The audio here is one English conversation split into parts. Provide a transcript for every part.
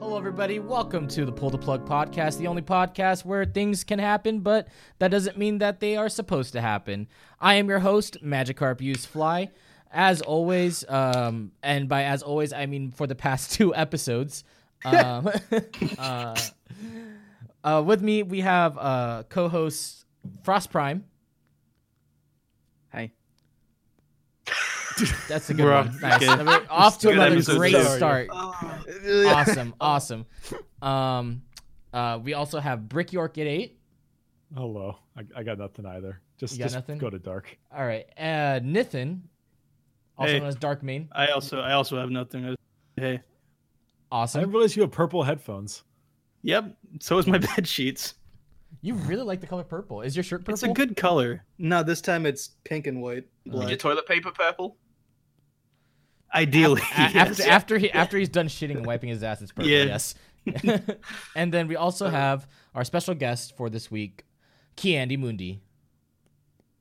Hello, everybody. Welcome to the Pull the Plug podcast, the only podcast where things can happen, but that doesn't mean that they are supposed to happen. I am your host, Magikarp Use Fly. As always, um, and by as always, I mean for the past two episodes. Um, uh, uh, with me, we have uh, co host Frost Prime. That's a good We're one. off- Nice. good. We're off to Good another episode great start. start. awesome, awesome. Um, uh, we also have Brick York at eight. Hello. I, I got nothing either. Just, You got just nothing? go to dark. All right, uh, Nithin, also Hey. known as Dark Main. I also I also have nothing. Hey. awesome. I didn't Awesome. realize you have purple headphones. Yep. So is my bed sheets. You really like the color purple. Is your shirt purple? It's a good color. No, this time it's pink and white. Is your toilet paper purple? Ideally, A- yes. after after he after he's done shitting and wiping his ass, it's purple. Yeah. Yes. and then we also have our special guest for this week, Kiandy Mundi.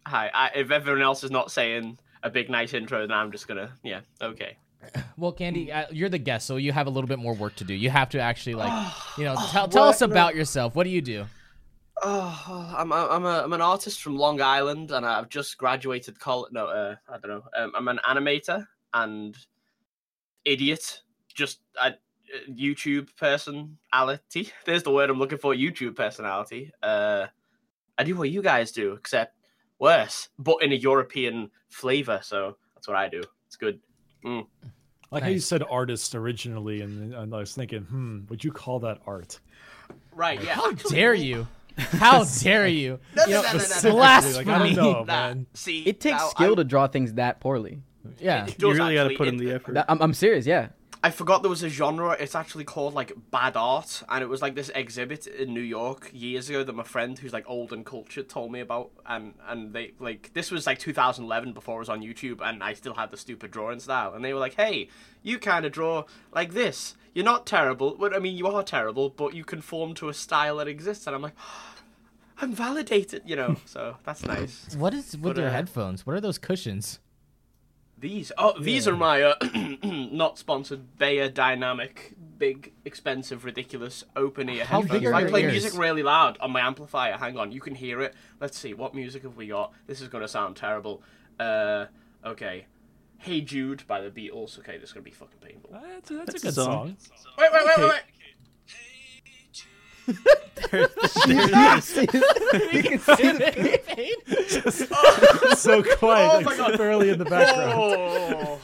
Hi. I, if everyone else is not saying a big nice intro, then I'm just gonna yeah. Okay. Well, Candy, uh, you're the guest, so you have a little bit more work to do. You have to actually like, you know, Oh, tell, tell us about yourself. What do you do? Oh, I'm a, I'm a I'm an artist from Long Island, and I've just graduated college. No, uh, I don't know. Um, I'm an animator and idiot. Just a YouTube personality. There's the word I'm looking for. YouTube personality. Uh, I do what you guys do, except worse, but in a European flavor. So that's what I do. It's good. Like how you said artist originally, and, and I was thinking, hmm, would you call that art? Right? Yeah. How dare you? How dare you? No, You no, know, no, no, no, no. Blasphemy. Like, I don't know, Nah, man. see, It takes now, skill I- to draw things that poorly. Yeah. it you does really got to actually. put in It- the effort. That- I'm, I'm serious, yeah. I forgot there was a genre. It's actually called like bad art, and it was like this exhibit in New York years ago that my friend, who's like old and cultured, told me about. And and they like this was like 2011 before it was on YouTube, and I still had the stupid drawing style. And they were like, "Hey, you kind of draw like this. You're not terrible. But I mean, you are terrible, but you conform to a style that exists." And I'm like, "I'm validated," you know. So that's nice. What is with But, your uh, headphones? What are those cushions? These oh these are my uh, not sponsored Beyerdynamic big expensive ridiculous open ear How headphones. I play ears? music really loud on my amplifier. Hang on, you can hear it. Let's see what music have we got. This is gonna sound terrible. Uh, okay. Hey Jude by the Beatles. Okay, this is gonna be fucking painful. Wait, That's a, that's a good a song. song. wait, wait, wait, wait. There it is. you can see the oh, so quiet, Oh like, my God. barely in the background. Oh,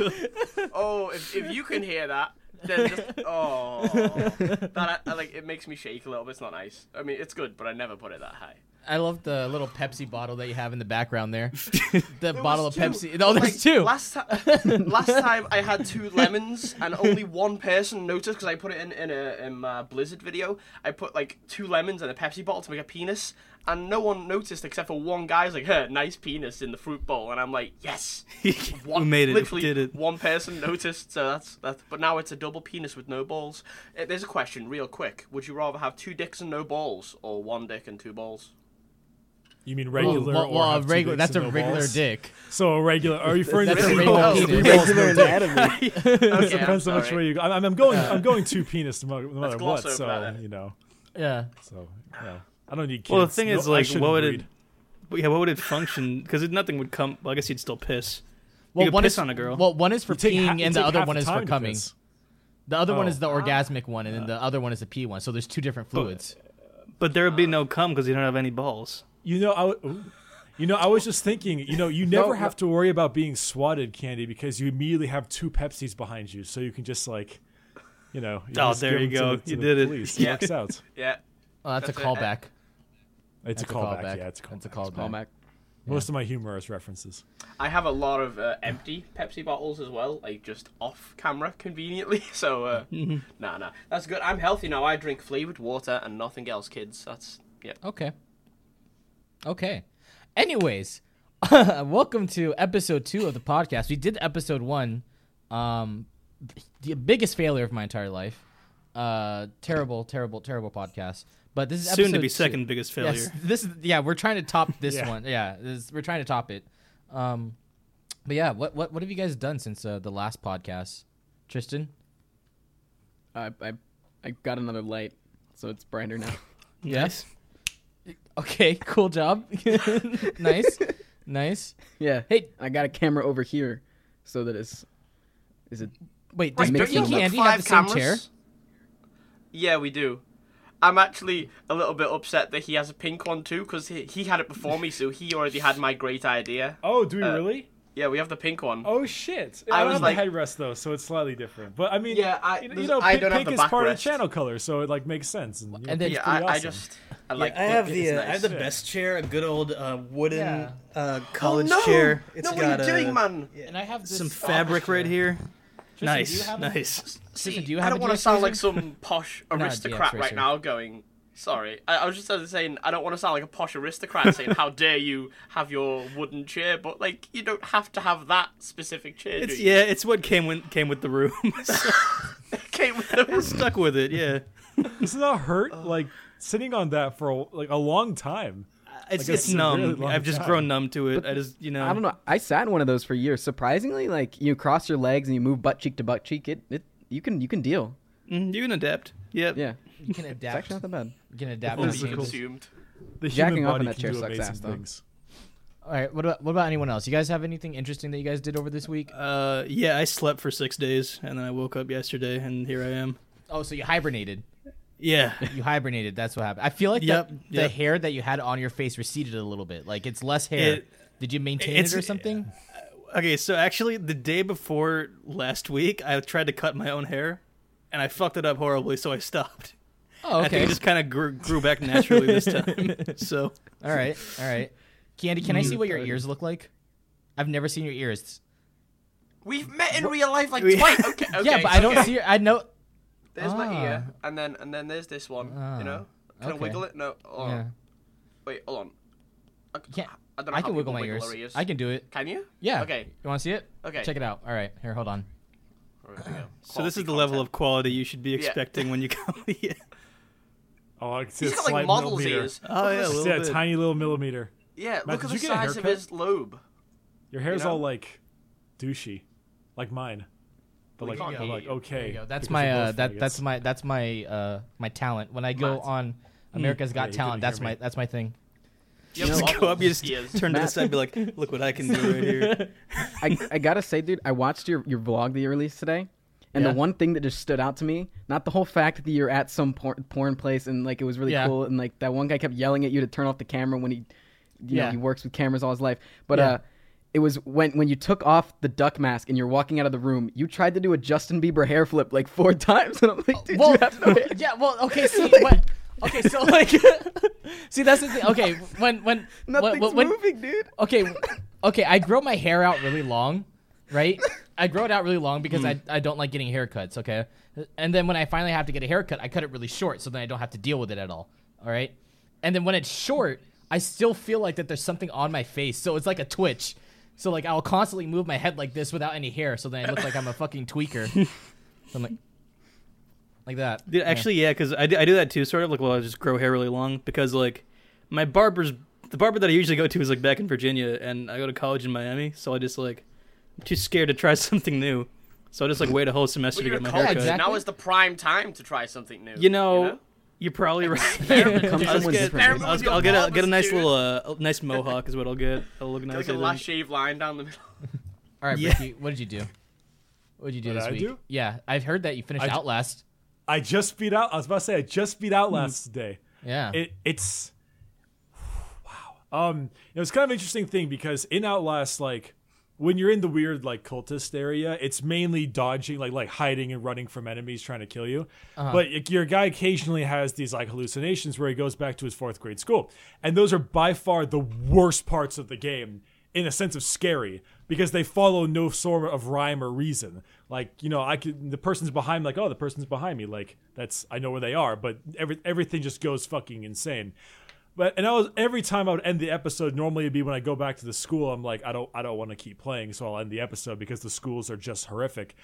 oh! If, if you can hear that, then just oh, that I, like it makes me shake a little bit. It's not nice. I mean, it's good, but I never put it that high. I love the little Pepsi bottle that you have in the background there. The There bottle of. Pepsi. No, there's like, two. Last time, last time I had two lemons, and only one person noticed because I put it in in a in my Blizzard video. I put like two lemons and a Pepsi bottle to make a penis, and no one noticed except for one guy's like, "Hey, nice penis in the fruit bowl," and I'm like, "Yes." we made it. Literally, Did it. one person noticed, so that's that. But now it's a double penis with no balls. Uh, There's a question, real quick: Would you rather have two dicks and no balls, or one dick and two balls? You mean regular well, or well, a regular. That's a regular balls? dick. So a regular. Are you referring That's to a regular balls? penis. Regular no dick. anatomy. Okay, depends on which way you go. I'm, I'm going. I'm going two penis no matter no what. So you know. Yeah. So yeah. I don't need kids. Well, the thing No, is, like, what would breed. it? but Yeah, what would it function? Because nothing would come. Well, I guess you'd still piss. Well, could one piss is on a girl. Well, one is for You take ha- peeing, and the other one the is for coming. The other one Oh. is the oh. orgasmic one, and then the other one is the pee one. So there's two different fluids. But there would be no cum because you don't have any balls. You know, I, w- ooh. you know, I was just thinking. You know, you never have to worry about being swatted, Candy, because you immediately have two Pepsis behind you, so you can just like, you know. Oh, there you go. The, You did it. police. Yeah. It works out. Yeah. Oh, that's, That's a it. callback. It's That's a callback. Yeah, it's a That's a callback. callback. Callback. Most of my humorous references. I have a lot of uh, empty Pepsi bottles as well, like just off camera conveniently. So, uh, nah, nah, that's good. I'm healthy now. I drink flavored water and nothing else, kids. That's yeah. Okay. Okay. Anyways, welcome to episode two of the podcast. We did episode one, um, the biggest failure of my entire life. Uh, terrible, terrible, terrible podcast. But this is Soon to be two. second biggest failure. Yes, this is yeah. We're trying to top this Yeah. one. Yeah, this, we're trying to top it. Um, but yeah, what what what have you guys done since uh, the last podcast, Tristan? I, I I got another light, so it's brighter now. Yes. Okay, cool job. nice, nice. Yeah. Hey, I got a camera over here, so that it's. Is it? wait, Wait, does Wait, Mickey and you Candy have the same cameras? chair? Yeah, we do. I'm actually a little bit upset that he has a pink one too, because he, he had it before me, so he already had my great idea. Oh, do we Uh, really? Yeah, we have the pink one. Oh shit! I I, don't was have like- the headrest though, so it's slightly different. But I mean, Yeah, I- you, know- you know, I pink, don't have pink the is part of the channel color, so it like makes sense. And, you know, And then- yeah, pretty I, I just I Yeah, like. I have the It's uh, I have the best chair, a good old uh, wooden Yeah. uh, Oh, no! chair. It's no, got what are you uh, doing, man? And I have this some office fabric right here. Tristan, do you nice, a- nice. See, do you have I don't want to sound like some posh aristocrat right now. Going, sorry. I, I was just uh, saying I don't want to sound like a posh aristocrat saying, "How dare you have your wooden chair?" But like, you don't have to have that specific chair. It's yeah, it's what came with came with the room. so Came with the I stuck with it. Yeah, Doesn't that hurt? like sitting on that for a, like a long time. it's Like, it's it's a really numb. I've just time. grown numb to it. I just you know. I don't know. I sat in one of those for years. Surprisingly, like you cross your legs and you move butt cheek to butt cheek. It, it you can you can deal. Mm, you can adapt. Yep. Yeah. You can It's adapt. actually not that bad. You can adapt. This is the cool. changes. consumed. The Jacking human off in body that can chair do sucks amazing ass, though. things. All right. What about what about anyone else? You guys have anything interesting that you guys did over this week? Uh, yeah, I slept for six days and then I woke up yesterday and here I am. Oh, so you hibernated. Yeah. You hibernated. That's what happened. I feel like Yep, that, the yep. hair that you had on your face receded a little bit. Like it's less hair. It- Did you maintain it's- it or something? Okay, so actually, the day before last week, I tried to cut my own hair, and I fucked it up horribly, so I stopped. Oh, I think okay. it just kind of grew, grew back naturally this time. So All right. All right. Candy, can I see what your ears look like? I've never seen your ears. We've met in real life like twice. Okay, okay. yeah, but I don't okay. see. Your, I know. There's my Ah. ear, and then and then there's this one. Ah, you know, can okay. I wiggle it? No. Hold Yeah. Wait, hold on. I, Can't- I don't know I can wiggle my wiggle ears. ears. I can do it. Can you? Yeah. Okay. You want to see it? Okay. Check it out. All right. Here, hold on. There. So this is Quality the level of quality you should be expecting when you come. yeah. Oh, I can see He's a got like slight model's ears. Oh, Look yeah, the a See little a bit. tiny little millimeter. Yeah, Matt, look at you the get a size of his lobe. Your hair's know? all like douchey, like mine. But like, can't but, like okay. There you go. That's my uh, that that's my that's my uh my talent. When I go Matt. on America's Yeah, Got you Talent, that's my me. that's my thing. You have Just go up, you just ears. turn to the side, and be like, "Look what I can do right here." I, I gotta say, dude, I watched your, your vlog that you released today, and Yeah. the one thing that just stood out to me, not the whole fact that you're at some porn, porn place and like it was really Yeah. cool, and like that one guy kept yelling at you to turn off the camera when he, you Yeah. know, he works with cameras all his life, but uh. It was when when you took off the duck mask and you're walking out of the room. You tried to do a Justin Bieber hair flip like four times, and I'm like, dude, well, you have no hair. yeah. Well, okay. See, what? Okay, so like, see, that's the thing. Okay, when when Nothing's when, when, moving, dude. okay, okay, I grow my hair out really long, right? I grow it out really long because mm. I, I don't like getting haircuts, okay? And then when I finally have to get a haircut, I cut it really short so then I don't have to deal with it at all. All right? And then when it's short, I still feel like that there's something on my face. So it's like a twitch. So like I'll constantly move my head like this without any hair, so then I look like I'm a fucking tweaker. So I'm like like that. Dude, actually, yeah, because I, do- I do that too, sort of. Like, well, I just grow hair really long because, like, my barber's the barber that I usually go to is like back in Virginia, and I go to college in Miami, so I just like I'm too scared to try something new, so I just like wait a whole semester Well, to get in my college. haircut. exactly. Now is the prime time to try something new. You know, know? you're probably right. Experiment, Come dude. someone get- different. Experiment dude. I'll, I'll get a get a nice dude. little uh, nice mohawk is what I'll get. I'll look Get, nice. like a I last shave line down the middle. All right, Yeah. Ricky, what did you do? What did you do What this did I week? do? Yeah, I've heard that you finished I j- Outlast. I just beat out. I was about to say I just beat Outlast today. Yeah. It it's wow. Um, it was kind of an interesting thing because in Outlast, like when you're in the weird like cultist area, it's mainly dodging, like like hiding and running from enemies trying to kill you. Uh-huh. But your guy occasionally has these like hallucinations where he goes back to his fourth grade school, and those are by far the worst parts of the game in a sense of scary because they follow no sort of rhyme or reason. Like you know, I could the person's behind, me, like oh, the person's behind me, like that's I know where they are, but every everything just goes fucking insane. But and I was every time I would end the episode. Normally it'd be when I go back to the school. I'm like, I don't, I don't want to keep playing, so I'll end the episode because the schools are just horrific.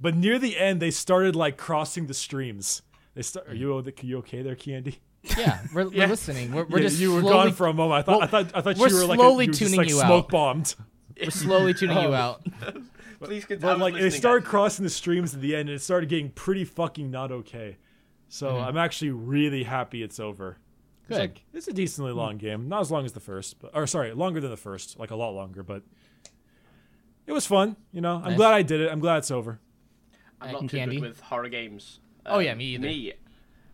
But near the end, they started like crossing the streams. They start. Are you, are you okay there, Candy? yeah, we're, Yeah. we're listening. We're, we're Yeah, just you were slowly, gone for a moment. I thought, Well, I thought, I thought you were like slowly a, you were just, tuning like you out. smoke bombed. we're slowly tuning you Oh. out. Please continue. But like they started crossing the streams at the end, and it started getting pretty fucking not okay. So Mm-hmm. I'm actually really happy it's over. It's Good. like it's a decently hmm. long game, not as long as the first, but or sorry, longer than the first, like a lot longer, but it was fun. You know, I'm Nice. glad I did it. I'm glad it's over. I'm not too Candy? good with horror games. Oh, yeah, me um, either. Me,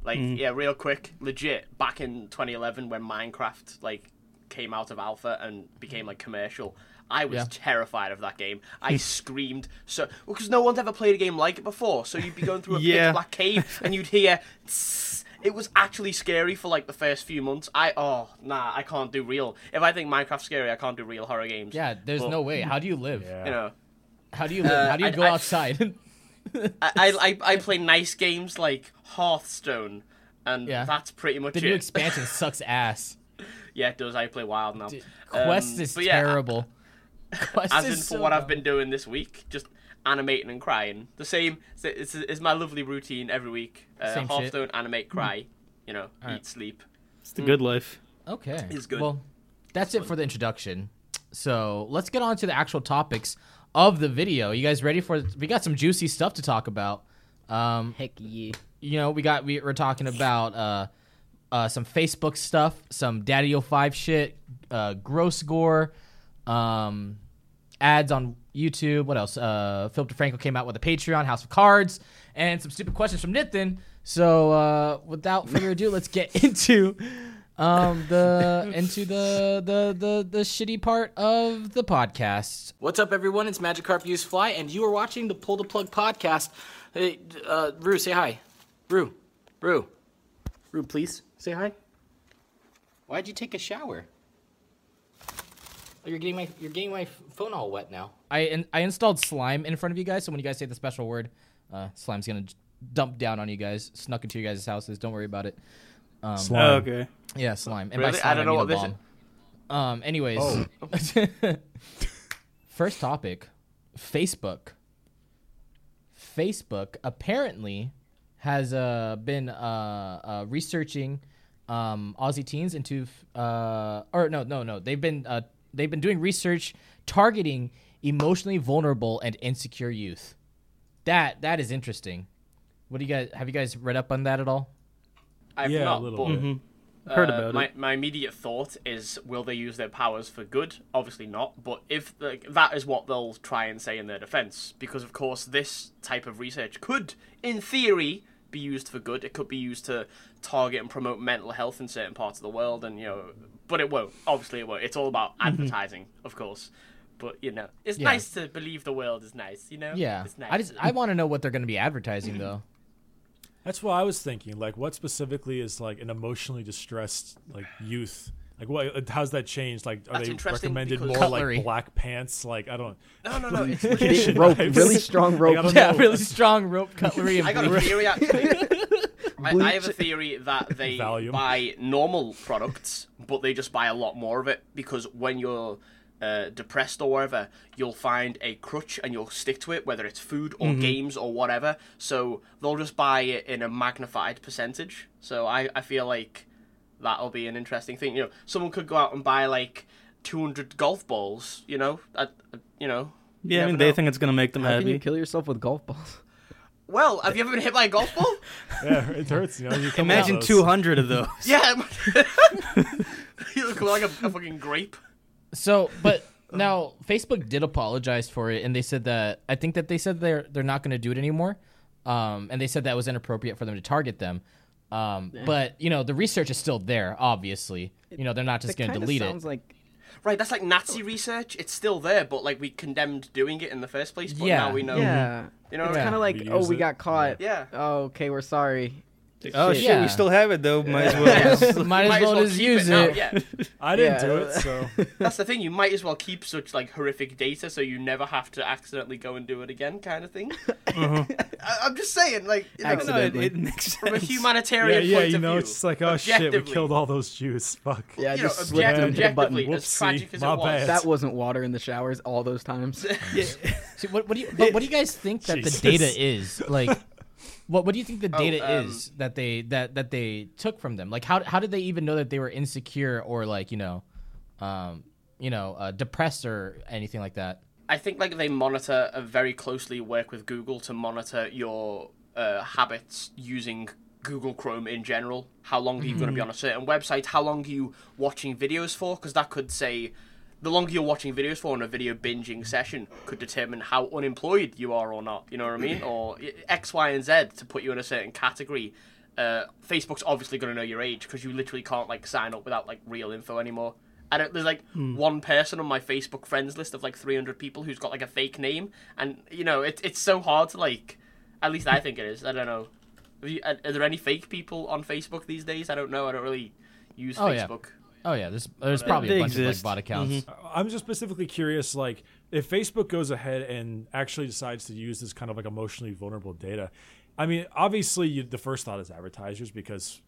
like hmm. yeah, real quick, legit. Back in 2011, when Minecraft like came out of alpha and became like commercial, I was Yeah. terrified of that game. I hmm. screamed so because no one's ever played a game like it before. So you'd be going through a Yeah. pitch black cave and you'd hear. "Tss." It was actually scary for like the first few months. I oh nah, I can't do real. If I think Minecraft's scary, I can't do real horror games. Yeah, there's But, no way. How do you live? Yeah. You know, How do you live? Uh, How do you I- go I- outside? I, I I I play nice games like Hearthstone, and Yeah. that's pretty much the it. The new expansion sucks ass. yeah, it does. I play Wild now. Quest Um, is yeah, terrible. Quest As is in for so what I've been doing this week, just animating and crying. The same. It's, it's, it's my lovely routine every week. Uh, Same shit. Hearthstone, animate, cry. You know, Alright. eat, sleep. It's the good life. Okay. Is good. Well, that's it for the introduction. So let's get on to the actual topics of the video. You guys ready for? We got some juicy stuff to talk about. Um, Heck yeah. you know, we got we, we're talking about uh, uh, some Facebook stuff, some Daddy O Five shit, uh, Gross Gore, um, ads on YouTube. What else? Uh, Philip DeFranco came out with a Patreon, House of Cards, and some stupid questions from Nathan. So uh, without further ado, let's get into um, the into the, the the the shitty part of the podcast. What's up, everyone? It's Magikarp Use Fly, and you are watching the Pull the Plug podcast. Hey, uh, Rue, say hi. Rue, Rue, Rue, please say hi. Why'd you take a shower? Oh, you're getting my you're getting my phone all wet now. I in, I installed slime in front of you guys, so when you guys say the special word, uh, slime's gonna dump down on you guys, snuck into you guys' houses. Don't worry about it. Um, Slime. Oh, okay. Yeah, slime. And Really? by I don't know mean what a this bomb. Um. Anyways, Oh. first topic, Facebook. Facebook apparently has uh, been uh, uh, researching um, Aussie teens into uh, or no no no they've been uh, they've been doing research targeting emotionally vulnerable and insecure youth. That that is interesting. What do you guys have you guys read up on that at all? I've Yeah, a not, little but, bit. Mm-hmm. Heard uh, about my, it. My immediate thought is, will they use their powers for good? Obviously not. But if like, that is what they'll try and say in their defense, because of course this type of research could, in theory, be used for good. It could be used to target and promote mental health in certain parts of the world, and you know, but it won't. Obviously, it won't. It's all about advertising, of course. But you know, it's Yeah. nice to believe the world is nice. You know, Yeah, it's nice. I just I want to know what they're going to be advertising though. Mm-hmm. That's what I was thinking. Like, what specifically is like an emotionally distressed like youth? Like, what? Uh, how's that changed? Like, are That's they recommended more Cutlery. like black pants? Like, I don't. no, no, no. It's Kitchen rope, really strong rope. Like, Yeah, know. really strong rope cutlery. I got a theory actually. I, I have a theory that they Valium. buy normal products, but they just buy a lot more of it because when you're uh, depressed or whatever, you'll find a crutch and you'll stick to it, whether it's food or games or whatever. So they'll just buy it in a magnified percentage. So I, I feel like that'll be an interesting thing. You know, someone could go out and buy like 200 golf balls. You know, I, you know. you Yeah, I never mean, they know. think it's gonna make them How can you happy. kill yourself with golf balls? Well, have you ever been hit by a golf ball? Yeah, it hurts. You know. You Imagine 200 of those. Yeah. you look like a, a fucking grape. So, but now Facebook did apologize for it, and they said that I think that they said they're they're not going to do it anymore, um, and they said that was inappropriate for them to target them. Um, But you know, the research is still there. Obviously, you know, they're not just going to delete sounds it. like Right, that's like Nazi research. It's still there, but like we condemned doing it in the first place. But Yeah. now we know. yeah. You know. It's Yeah. kind of like, We oh, we it. got caught. Yeah. Oh, okay, we're sorry. Oh Shit. shit, Yeah. we still have it though. Might as well. Might as well just use now, it. Yeah, I didn't Yeah. do it, so that's the thing. You might as well keep such like horrific data, so you never have to accidentally go and do it again, kind of thing. Mm-hmm. I, I'm just saying, like, you know, no, it, it makes from a sense. yeah, humanitarian yeah. point You of know, view. it's just like, oh shit, we killed all those Jews. Fuck. Yeah, You just slipped object- and hit button. objectively, as Whoopsie, tragic as my it was, bad. That wasn't water in the showers all those times. See, what, what do you but what do you guys think that Jesus. the data is like? What what do you think the Oh, data um, is that they that that they took from them? Like how how did they even know that they were insecure or like you know, um, you know, uh, depressed or anything like that? I think like they monitor uh, very closely work with Google to monitor your uh, habits using Google Chrome in general. How long are you going to be on a certain website? How long are you watching videos for? Because that could say the longer you're watching videos for in a video binging session could determine how unemployed you are or not. You know what I mean? Or X, Y, and Z to put you in a certain category. Uh, Facebook's obviously going to know your age because you literally can't like sign up without like real info anymore. I don't, there's like one person on my Facebook friends list of like 300 people who's got like a fake name, and you know it, it's so hard to like. At least I think it is. I don't know. Have you, are, are there any fake people on Facebook these days? I don't know. I don't really use Oh, yeah. Facebook. Oh yeah, there's there's probably They a bunch exist. of like bot accounts. I'm just specifically curious, like if Facebook goes ahead and actually decides to use this kind of like emotionally vulnerable data. I mean, obviously, you, the first thought is advertisers because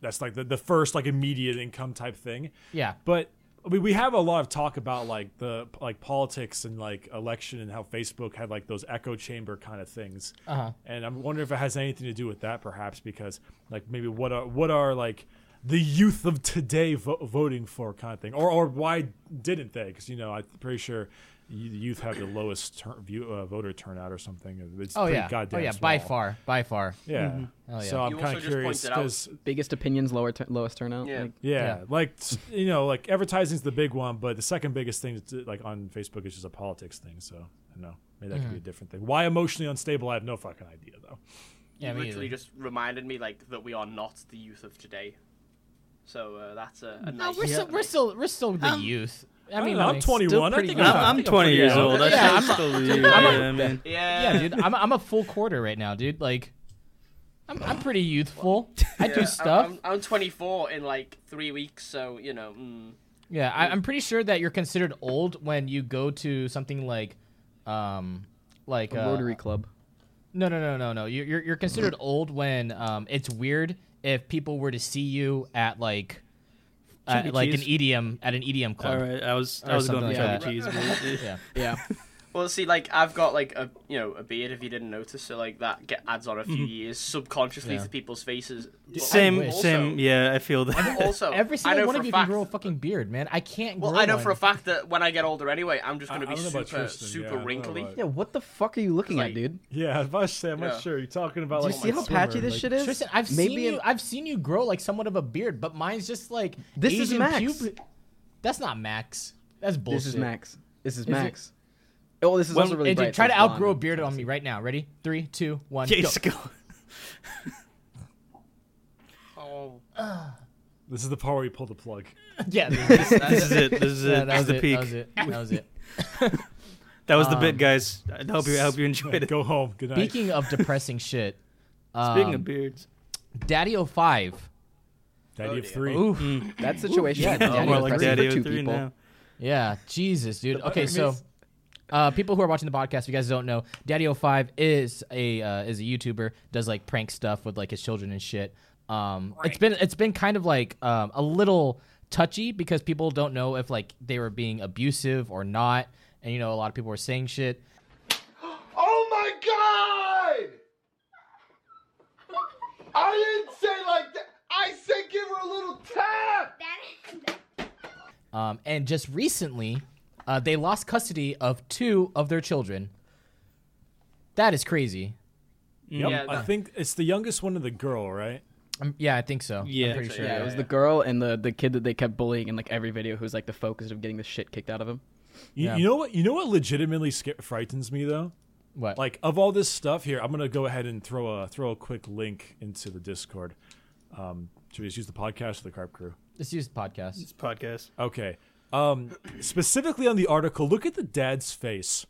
that's like the, the first like immediate income type thing. Yeah. But I mean, we have a lot of talk about like the like politics and like election and how Facebook had like those echo chamber kind of things. Uh-huh. And I'm wondering if it has anything to do with that, perhaps, because like maybe what are what are like the youth of today vo- voting for kind of thing, or or why didn't they? Because you know I'm pretty sure the youth have the lowest tur- view, uh, voter turnout or something. It's Oh pretty yeah. goddamn Oh yeah. By far. By far. Yeah. Oh, yeah. So I'm kind of curious because Biggest opinions, lower tur lowest turnout. Yeah. Like, yeah, Yeah. like you know, like advertising's the big one, but the second biggest thing to, like on Facebook is just a politics thing. So I don't know, maybe that could be a Mm-hmm. different thing. Why emotionally unstable? I have no fucking idea though. Yeah, you literally either. just reminded me like that we are not the youth of today. So uh, that's a, a No, nice. we're still we're still we're still the youth. I mean, I'm 21. I think I'm, I'm, I I'm 20 years young. old. Yeah, I'm- still dude, yeah, I'm a- I mean, Yeah. Yeah, dude, I'm I'm a full quarter right now, dude. Like, I'm I'm pretty youthful. I Yeah, do stuff. I'm, I'm 24 in like three weeks, so you know. Mm, Yeah, I, I'm pretty sure that you're considered old when you go to something like, um, like a uh, Rotary Club. No, no, no, no, no. You're you're, you're considered old when um, it's weird if people were to see you at like, like an EDM at an EDM club. all right, I was I was going for like Chuck E. Cheese. Yeah. Yeah. Well, see, like I've got like a you know a beard if you didn't notice, so like that get adds on a few mm. years subconsciously Yeah. to people's faces. But Same, also- same. Yeah, I feel that. Also, Every I single know one of you fact, can grow a fucking beard, man. I can't. Well, grow I know one. for a fact that when I get older anyway, I'm just going to I- be I don't know about super Tristan, super I wrinkly. about- Yeah, what the fuck are you looking Like- at, dude? Yeah, I was about to say, I'm Yeah. not sure. You're talking about Do you see my how patchy this like- shit is? Tristan, I've Maybe seen you. I've seen you grow like somewhat of a beard, but mine's just like This is Max. pube- That's not Max. That's bullshit. This is Max. This is it- Max. Oh, this is Well, also really AJ, bright. try so to outgrow a beard on me right now. Ready? Three, two, one. Yeah, go. go. Oh, This is the part where you pull the plug. yeah, this, This is it. This is yeah, it. that was the it. peak. That was it. That was it. That was the bit, Um, guys. I hope you I hope you enjoyed it. Go home. Good night. Speaking of depressing shit, Speaking um, of beards, Daddy O Five. Daddy Oh, of dear. three. Ooh, That situation. yeah, Daddy oh, more like Daddy for 03 people. now. yeah, Jesus, dude. The- Okay, so mean, uh, people who are watching the podcast, if you guys don't know, Daddy O Five is a uh, is a YouTuber, does like prank stuff with like his children and shit. Um, it's been it's been kind of like um, a little touchy because people don't know if like they were being abusive or not, and you know a lot of people were saying shit. Oh my god! I didn't say like that. I said give her a little tap. Um, and just recently, uh, they lost custody of two of their children. That is crazy. Yep. Yeah, I think it's the youngest one of the girl, right? Um, yeah, I think so. Yeah. I'm pretty sure. Yeah, it was yeah. the girl and the, the kid that they kept bullying in like every video who's like the focus of getting the shit kicked out of him. You, Yeah. you know what? You know what legitimately sca- frightens me though. What? Like of all this stuff here, I'm gonna go ahead and throw a throw a quick link into the Discord. Um, should we just use the podcast or the Carp Crew? Let's use the podcast. This podcast. Okay. Um, specifically on the article, look at the dad's face.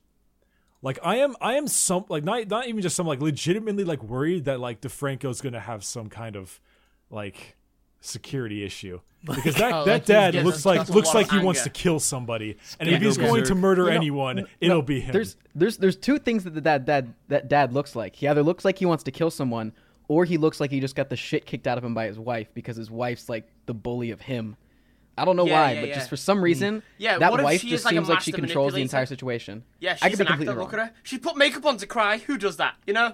Like I am, I am some like not not even just some like legitimately like worried that like DeFranco's gonna have some kind of like security issue because that Oh, that dad looks like looks like he wants to kill somebody, and if he's going to murder You know, anyone, no, it'll be him. There's there's there's two things that the dad dad that dad looks like. He either looks like he wants to kill someone, or he looks like he just got the shit kicked out of him by his wife because his wife's like the bully of him. I don't know Yeah, why, yeah, but yeah. just for some reason, Yeah, that wife just like, seems like she controls the entire situation. yeah, I she's could be an actor. completely Look at her. She put makeup on to cry. Who does that? You know.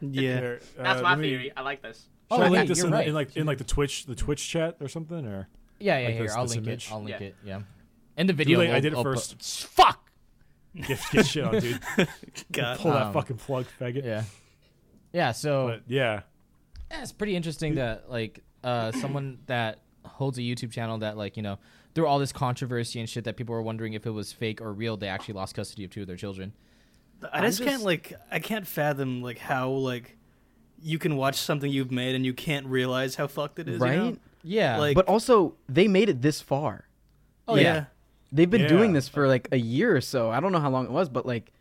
Yeah. Here, That's uh, my let me- theory. I like this. Oh, I yeah, link this in, right. in like in like the Twitch the Twitch chat or something or Yeah, yeah. Like here, this- I'll this link image? it. I'll link Yeah. it. Yeah. In the video, I we'll- did it I'll put- first. Fuck. get get shit on, dude. God. Pull that Um, fucking plug, faggot. Yeah. Yeah. So yeah, Yeah, it's pretty interesting that like uh, someone that holds a YouTube channel that like you know through all this controversy and shit that people were wondering if it was fake or real, they actually lost custody of two of their children. I I'm just, can't like I can't fathom like how like you can watch something you've made and you can't realize how fucked it is. you right? know? Yeah, Like- But also, they made it this far. oh yeah. yeah. They've been doing this for like a year or so. I don't know how long it was, but like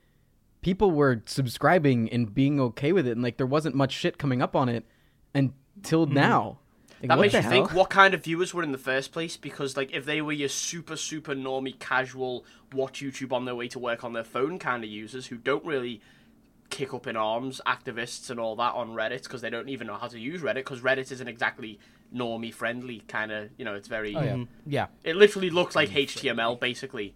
people were subscribing and being okay with it, and like there wasn't much shit coming up on it until hmm. now. Like, That makes you hell? think what kind of viewers were in the first place because like if they were your super super normie casual watch YouTube on their way to work on their phone kind of users who don't really kick up in arms activists and all that on Reddit because they don't even know how to use Reddit because Reddit isn't exactly normie friendly kind of you know it's very Oh yeah, mm-hmm. yeah. it literally looks like HTML basically,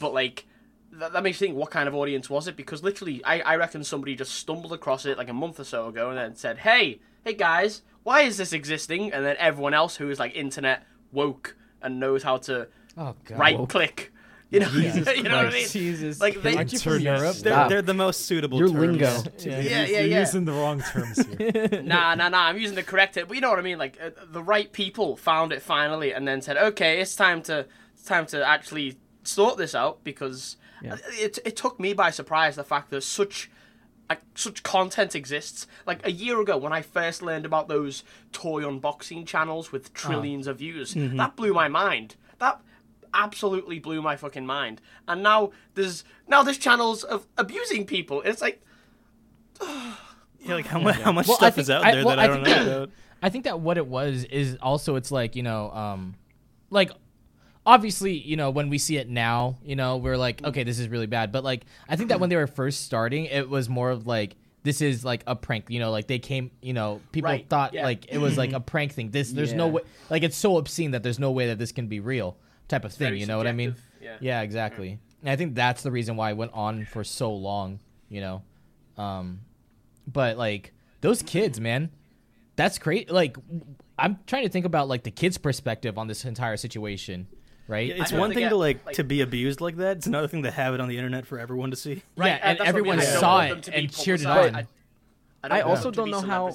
but like that, that makes you think what kind of audience was it? Because literally, I, I reckon somebody just stumbled across it like a month or so ago and then said, "Hey, hey guys, why is this existing?" And then everyone else who is like internet woke and knows how to Oh right click, you know, you know what I mean? Jesus. Like they, Aren't you from Europe? They're, they're the most suitable. Your terms lingo. to Yeah. yeah, yeah, You're yeah. using the wrong terms here. nah, nah, nah. I'm using the correct it, but you know what I mean. Like uh, the right people found it finally, and then said, "Okay, it's time to it's time to actually sort this out." Because Yeah. it it took me by surprise the fact that such like, such content exists. Like a year ago, when I first learned about those toy unboxing channels with trillions of views, that blew my mind. That absolutely blew my fucking mind. And now there's now there's channels of abusing people. It's like Yeah, like how much how much Well, I stuff think- is out I- there well, that I I don't think know about. I think that what it was is also it's like you know, um, like obviously you know when we see it now, you know we're like okay this is really bad, but like I think that when they were first starting, it was more of like this is like a prank, you know, like they came, you know, people Right, thought yeah. like it was like a prank thing. This there's no way, like it's so obscene that there's no way that this can be real type of thing. You know what I mean? yeah. Yeah, exactly. And I think that's the reason why it went on for so long, you know. Um but like those kids, man, that's great. Like I'm trying to think about like the kids' perspective on this entire situation, right? Yeah, it's don't one thing it- to like, like- to be abused like that. It's another thing to have it on the internet for everyone to see. Right, yeah, and that's what I mean. everyone saw it and cheered it on. I, I, I don't want also don't know how-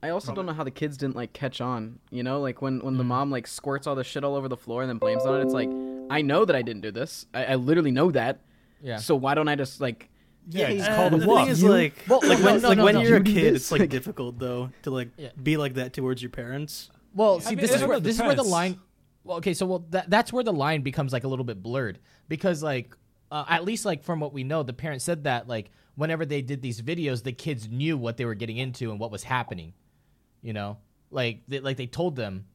I also don't know how the kids didn't like catch on. You know, like when when the Mm. mom like squirts all the shit all over the floor and then blames on it. It's like I know that I didn't do this. I, I literally know that. yeah. So why don't I just like? Yeah, just Uh, call the the bluff. is like, Well, like when, no, like no, when no. you're a kid, it's like Like- difficult though to like Yeah. be like that towards your parents. Well, see, mean, this is where really this is where the line. Well, okay, so well that that's where the line becomes like a little bit blurred because like uh, at least like from what we know, the parents said that like whenever they did these videos, the kids knew what they were getting into and what was happening. You know, like they, like they told them.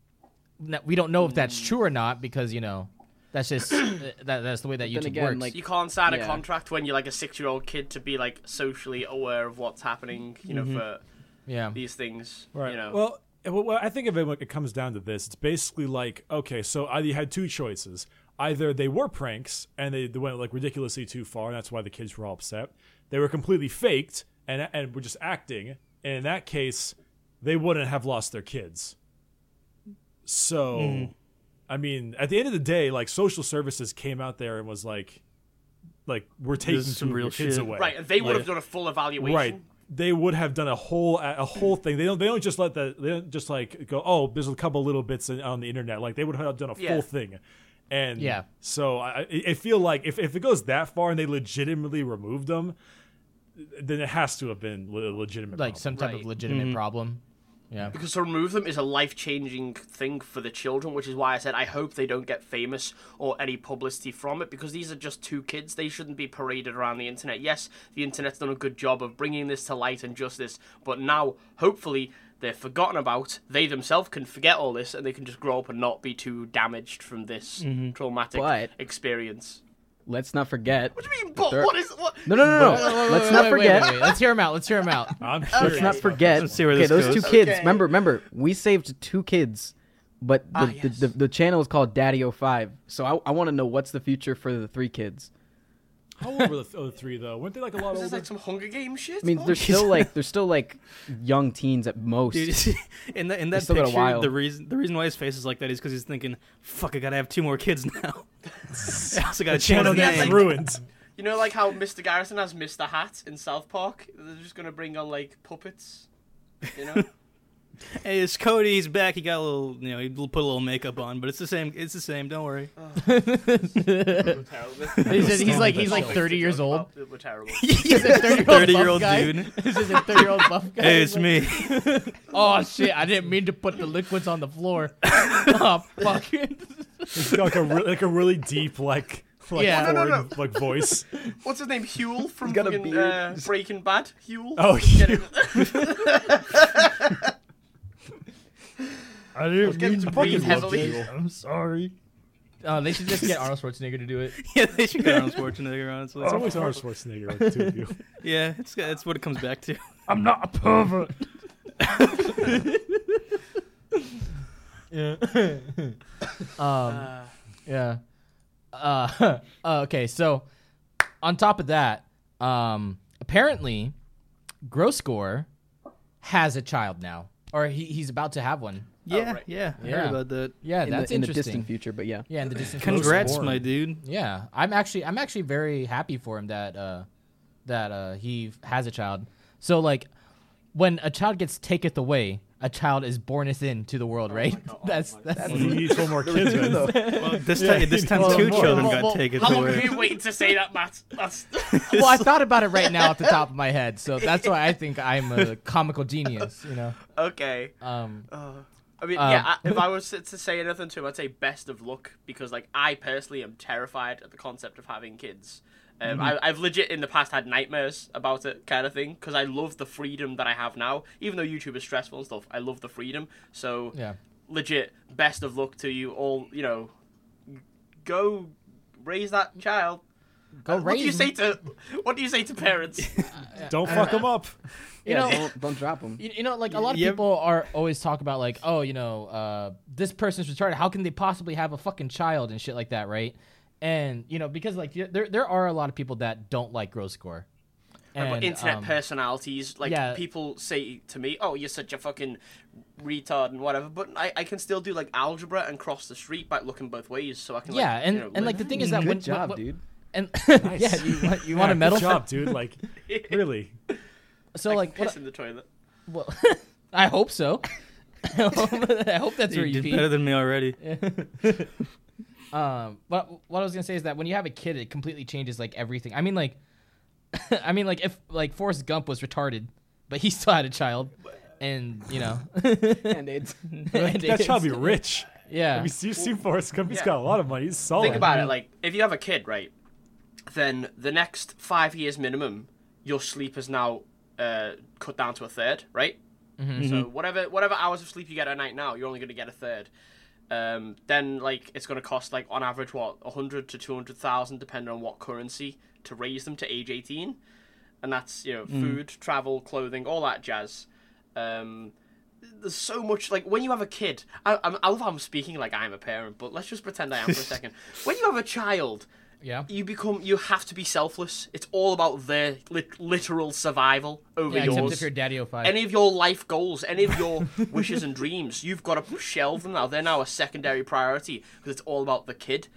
Now, we don't know if that's true or not because you know that's just uh, that, that's the way that YouTube again, works. like- You can't sign a Yeah. contract when you're like a six-year-old kid to be like socially aware of what's happening. You know, for yeah, these things. Right. You know. Well, well, well, I think of it when it comes down to this. It's basically like, okay, so either you had two choices. Either they were pranks and they, they went like ridiculously too far, and that's why the kids were all upset. They were completely faked and and were just acting. And in that case, they wouldn't have lost their kids. So, mm. I mean, at the end of the day, like social services came out there and was like, like we're taking some real kids shit. away. right, and they would Like- have done a full evaluation. Right. They would have done a whole a whole thing. They don't. They don't just let the. They don't just like go. Oh, there's a couple little bits on the internet. Like they would have done a Yeah. full thing. And Yeah. So I, I I feel like if, if it goes that far and they legitimately removed them, then it has to have been a legitimate. like problem. some type Right. of legitimate mm-hmm. problem. Yeah. Because to remove them is a life changing thing for the children, which is why I said I hope they don't get famous or any publicity from it because these are just two kids. They shouldn't be paraded around the internet. Yes, the internet's done a good job of bringing this to light and justice, but now, hopefully, they're forgotten about. They themselves can forget all this and they can just grow up and not be too damaged from this mm-hmm. traumatic But- experience. Let's not forget. What do you mean, but There- what is. What? No, no, no, no. Let's not Wait, wait, forget. wait, wait. Let's hear him out. Let's hear him out. I'm Let's not forget. Let's see where okay, this those goes. two kids. Okay. Remember, remember, we saved two kids, but the, Ah, the, yes. the, the channel is called Daddy O Five. So I, I want to know what's the future for the three kids. How old were the other oh, three though? Weren't they like a lot This is older? like some Hunger Games shit? I mean, Oh, they're still like they're still like young teens at most. Dude, in that in that still got a picture, while. the reason the reason why his face is like that is because he's thinking, "Fuck, I gotta have two more kids now." I also gotta change Channel the Yeah, name's like- name. ruined. You know, like how Mr. Garrison has Mr. Hat in South Park? They're just going to bring on, like, puppets. You know. Hey, it's Cody. He's back. He got a little, you know, he put a little makeup on, but it's the same. It's the same. Don't worry. He's, just- he's like he's like 30 years old. Terrible. He's a 30 year 30 old year old dude. This is a 30 year old buff guy. Hey, it's me. Oh shit! I didn't mean to put the liquids on the floor. oh fuck! It's got like a re- like a really deep like like Yeah. No, no, foreign, no. like voice. What's his name? Huell from got a fucking, beard. uh, Breaking Bad. Huell. Oh, Get Huell. it? I didn't getting to breathe heavily. I'm sorry. Oh, they should just get Arnold Schwarzenegger to do it. yeah, they should get Arnold Schwarzenegger, honestly. It's always Arnold Schwarzenegger, like the two of you. Yeah, it's it's what it comes back to. I'm not a pervert. Yeah. um. Yeah. Uh. okay. So, on top of that, um, apparently, Gross Gore has a child now, or he, he's about to have one. Yeah, right. yeah, I Yeah. heard about that. Yeah, in, that's the, in the interesting. distant future, but yeah. Yeah, in the distant future. Congrats, my dude. Yeah, I'm actually I'm actually very happy for him that uh that uh he has a child. So like when a child gets taketh away, a child is borneth into the world, right? that's that's Well, he needs one more kid, man. Well, this time, this time, Well, two children well, got well, taken How long have away. you waiting to say that, Matt? That's well, I thought about it right now off the top of my head, so that's why I think I'm a comical genius. You know. okay. Um. I mean, Um, yeah. I, if I was to, to say anything to him, I'd say best of luck because, like, I personally am terrified at the concept of having kids. Um, I, I've legit in the past had nightmares about it, kind of thing, because I love the freedom that I have now. Even though YouTube is stressful and stuff, I love the freedom. So, Yeah. legit, best of luck to you all. You know, go raise that child. Go What do you say to What do you say to parents? Don't fuck them up. You yeah, know- don't, don't drop them. You, you know, like a lot of Yep. people are always talk about like, oh, you know, uh, this person's retarded. How can they possibly have a fucking child and shit like that, right? And you know, because like there there are a lot of people that don't like Gross Gore. But And, internet um, personalities, like yeah. people say to me, "Oh, you're such a fucking retard and whatever," but I, I can still do like algebra and cross the street by looking both ways, so I can. Yeah, like, and you know, and like the thing is that Good when job, when- dude. And yeah, you want you want a medal? Good job, dude. Like, really. So like like, piss what, in the toilet. well, I hope so. I hope, that's where You you did better than me already. Um, but what I was gonna say is that when you have a kid, it completely changes like everything. I mean, like, I mean, like if like Forrest Gump was retarded, but he still had a child, and you know, And it's and That child be rich. Yeah, Have you seen, you've seen Forrest Gump? He's Yeah. got a lot of money. He's solid. Think about it. Like, if you have a kid, right, then the next five years minimum, your sleep is now uh, cut down to a third, right? So whatever whatever hours of sleep you get at night now, you're only going to get a third. Um, then like it's going to cost like on average what a hundred to two hundred thousand, depending on what currency, to raise them to age eighteen, and that's you know food, travel, clothing, all that jazz. Um, there's so much like when you have a kid. I, I'm, I love how I'm speaking like I'm a parent, but let's just pretend I am for a second. When you have a child, yeah, you become you have to be selfless. It's all about their lit- literal survival over yeah. Except yours. if you're Daddy O Five. any of your life goals, any of your wishes and dreams, you've got to shelve them now. They're now a secondary priority because it's all about the kid.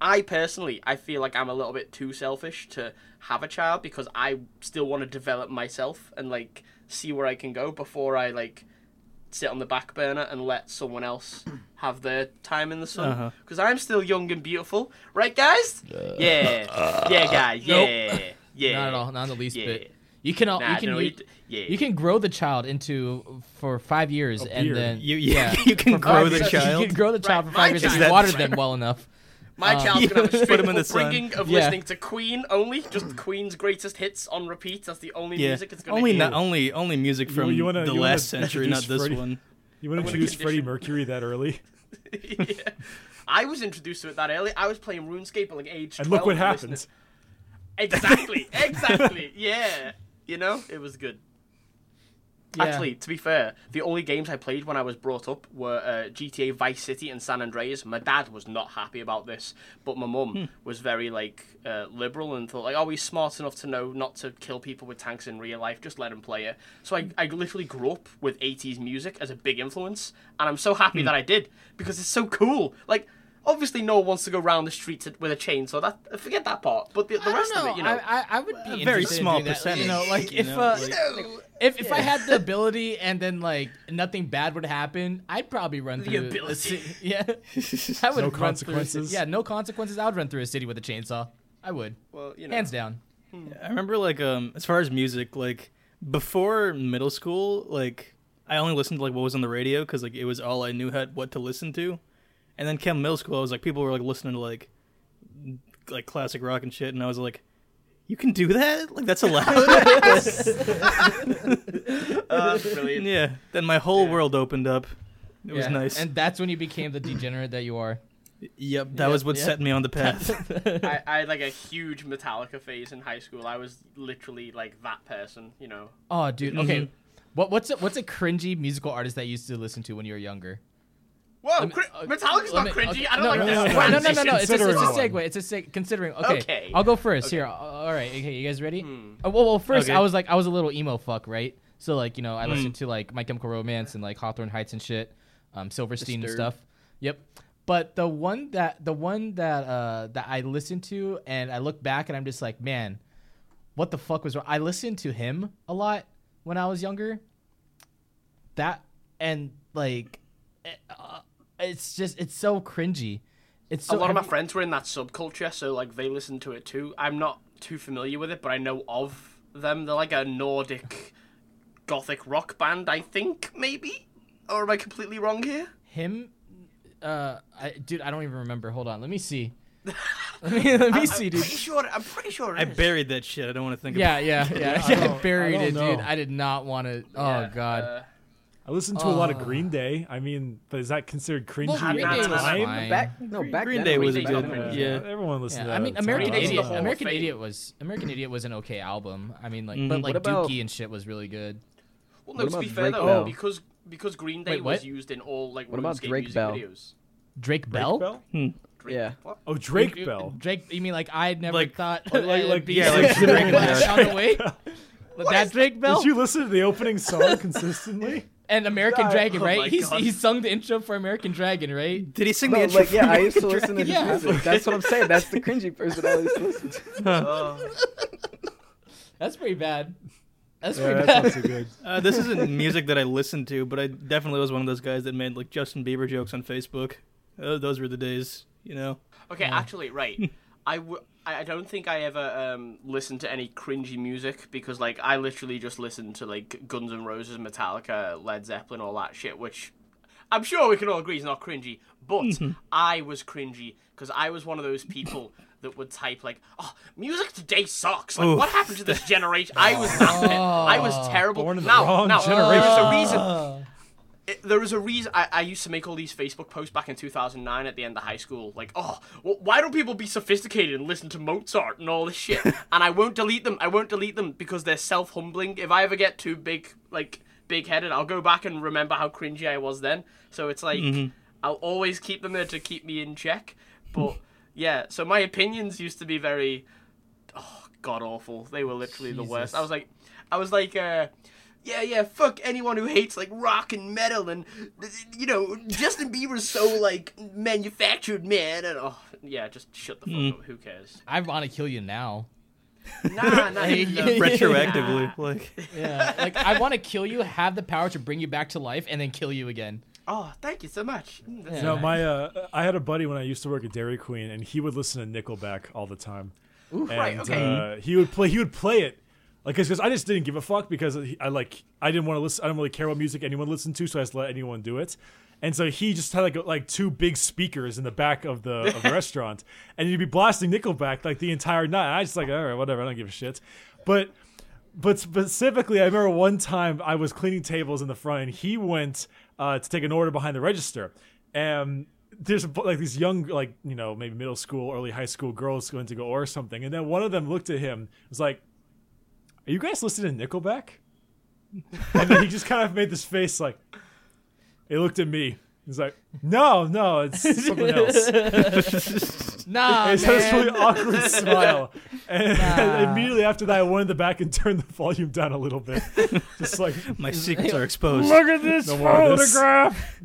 I personally, I feel like I'm a little bit too selfish to have a child because I still want to develop myself and like see where I can go before I like sit on the back burner and let someone else have their time in the sun. Uh-huh. Because I'm still young and beautiful, right, guys? yeah, yeah, guys, yeah, yeah. not at all, not in the least Yeah. bit. You can all Nah, you can no, you, you yeah. you can grow the child into for five years and then You, yeah, you can grow the child. You can grow the child Right, for five my years if you Is water them well enough. My Um, child's gonna have a Put straight the sun. upbringing of Yeah. listening to Queen only, just Queen's greatest hits on repeat. That's the only yeah, music it's gonna only hear. not only only music from you wanna- the you wanna last century, not introduce this Freddie- one. You want to wanna introduce Freddie Mercury that early? yeah. I was introduced to it that early. I was playing RuneScape at like age 12. And look what happens. Exactly, exactly. yeah, you know, it was good. Yeah. Actually, to be fair, the only games I played when I was brought up were uh, GTA Vice City and San Andreas. My dad was not happy about this, but my mum was very like uh, liberal and thought like, "Oh, he's smart enough to know not to kill people with tanks in real life. Just let him play it." So I, I literally grew up with 80s music as a big influence, and I'm so happy that I did because it's so cool. Like. Obviously, no one wants to go around the streets with a chainsaw. That forget that part. but the, the rest know. of it, you know, I, I, I would be A very small doing that. percentage, You know, like you if know, uh, like- No, if if I had the ability and then like nothing bad would happen, I'd probably run The through. a ability. ci- yeah, I would No run through consequences? yeah, no consequences. I would run through a city with a chainsaw. I would, Well, you know. hands down. I remember like um as far as music, like before middle school, like I only listened to like what was on the radio because like it was all I knew had what to listen to. And then came middle school, I was like people were like listening to like like classic rock and shit, and I was like, you can do that? Like that's allowed? Uh, brilliant. yeah. Then my whole world opened up. It was nice. and that's when you became the degenerate that you are. yep, that Yep, was what yep. set me on the path. I, I had like a huge Metallica phase in high school. I was literally like that person, you know. Oh, dude. Okay, what what's a, what's a cringy musical artist that you used to listen to when you were younger? Whoa, me- cri- uh, Metallica's not me- cringy. okay, I don't no, like no, this. no, no, no, no, no, no. It's a, it's a segue. It's a seg- considering. Okay, Okay. I'll go first. Okay. Here. Uh, All right. Okay, you guys ready? Uh, well, well, first Okay. I was like, I was a little emo fuck, right? So like, you know, I Hmm. listened to like My Chemical Romance and like Hawthorne Heights and shit, um, Silverstein and stuff. Yep. But the one that the one that uh that I listened to and I look back and I'm just like, man, what the fuck was wrong? I listened to him a lot when I was younger. That and like, uh, it's just it's so cringy. It's so a lot of my you- friends were in that subculture, so like they listened to it too. I'm not too familiar with it, but I know of them. They're like a Nordic gothic rock band, I think, maybe. Or am I completely wrong here? him uh I, dude i don't even remember hold on let me see let me, let me I'm see dude pretty sure. I'm pretty sure. I It is. buried that shit. I don't want to think yeah about yeah yeah, I yeah, I don't- buried I it don't dude i did not want to oh Yeah, god uh, I listened to a lot of Oh. Green Day. I mean, but is that considered cringy well, Green at Day the was time? Back no back Green then Day was a good was yeah. everyone listened yeah, to I mean American time. Green Day's the Idiot. American Fame. Idiot was American Idiot was an okay album. I mean, like, Mhm. but like about- Dookie and shit was really good. well, no. What To be fair though, Bell? because because Green Day Wait, was used in all like What about Drake music Bell? videos. Drake Drake Bell. Bell? Drake, Yeah. What? Oh, Drake You- Bell. Drake. You mean like I never Like- thought like- like- be yeah, like Drake and Flash Josh. on the way. That Drake Bell Did you listen to the opening song consistently? and American Dragon, Oh right? my He's God. he sung the intro for American Dragon, right? Did he sing No, the intro? like yeah, for I used to American listen to his Yeah. music. That's what I'm saying. That's the cringy person I used to listen to. Uh, That's pretty bad. That's yeah, pretty that's bad. not too good. Uh, this isn't music that I listened to, but I definitely was one of those guys that made like Justin Bieber jokes on Facebook. Uh, those were the days, you know. Okay, actually, right. I w- I don't think I ever um, listened to any cringy music because, like, I literally just listened to like Guns N' Roses, Metallica, Led Zeppelin, all that shit. Which I'm sure we can all agree is not cringy. But I was cringy because I was one of those people that would type like, "Oh, music today sucks. Like, Oof. what happened to this generation?" I was that. pit. I was terrible. Born in the now, wrong now, generation. there's a reason it, there was a reason I, I used to make all these Facebook posts back in 2009 at the end of high school. Like, oh, well, why don't people be sophisticated and listen to Mozart and all this shit? and I won't delete them. I won't delete them because they're self humbling. If I ever get too big, like, big headed, I'll go back and remember how cringy I was then. So it's like, I'll always keep them there to keep me in check. But yeah, so my opinions used to be very oh, god awful. They were literally the worst. I was like, I was like, uh, yeah, yeah, fuck anyone who hates like rock and metal and you know Justin Bieber's so like manufactured, man. And oh, yeah, just shut the fuck up. Who cares? I want to kill you now. Nah, nah. Hey, no. Retroactively, like Yeah, like I want to kill you, have the power to bring you back to life, and then kill you again. Oh, thank you so much. Mm, that's Yeah. No, my uh, I had a buddy when I used to work at Dairy Queen, and he would listen to Nickelback all the time. and right, okay. uh, he would play. He would play it, like because I just didn't give a fuck because I like I didn't want to listen. I don't really care what music anyone listened to, so I just let anyone do it. And so he just had like like two big speakers in the back of the, of the restaurant, and he'd be blasting Nickelback like the entire night. I just like all right, whatever, I don't give a shit. But but specifically, I remember one time I was cleaning tables in the front, and he went uh, to take an order behind the register, and there's like these young, like you know, maybe middle school, early high school girls going to go or something, and then one of them looked at him, was like, "Are you guys listening to Nickelback?" and then he just kind of made this face, like, he looked at me. He's like, "No, no, it's something else." Nah, It's this really awkward smile. And Nah. immediately after that, I went in the back and turned the volume down a little bit. Just like, my secrets are exposed. Look at this no photograph.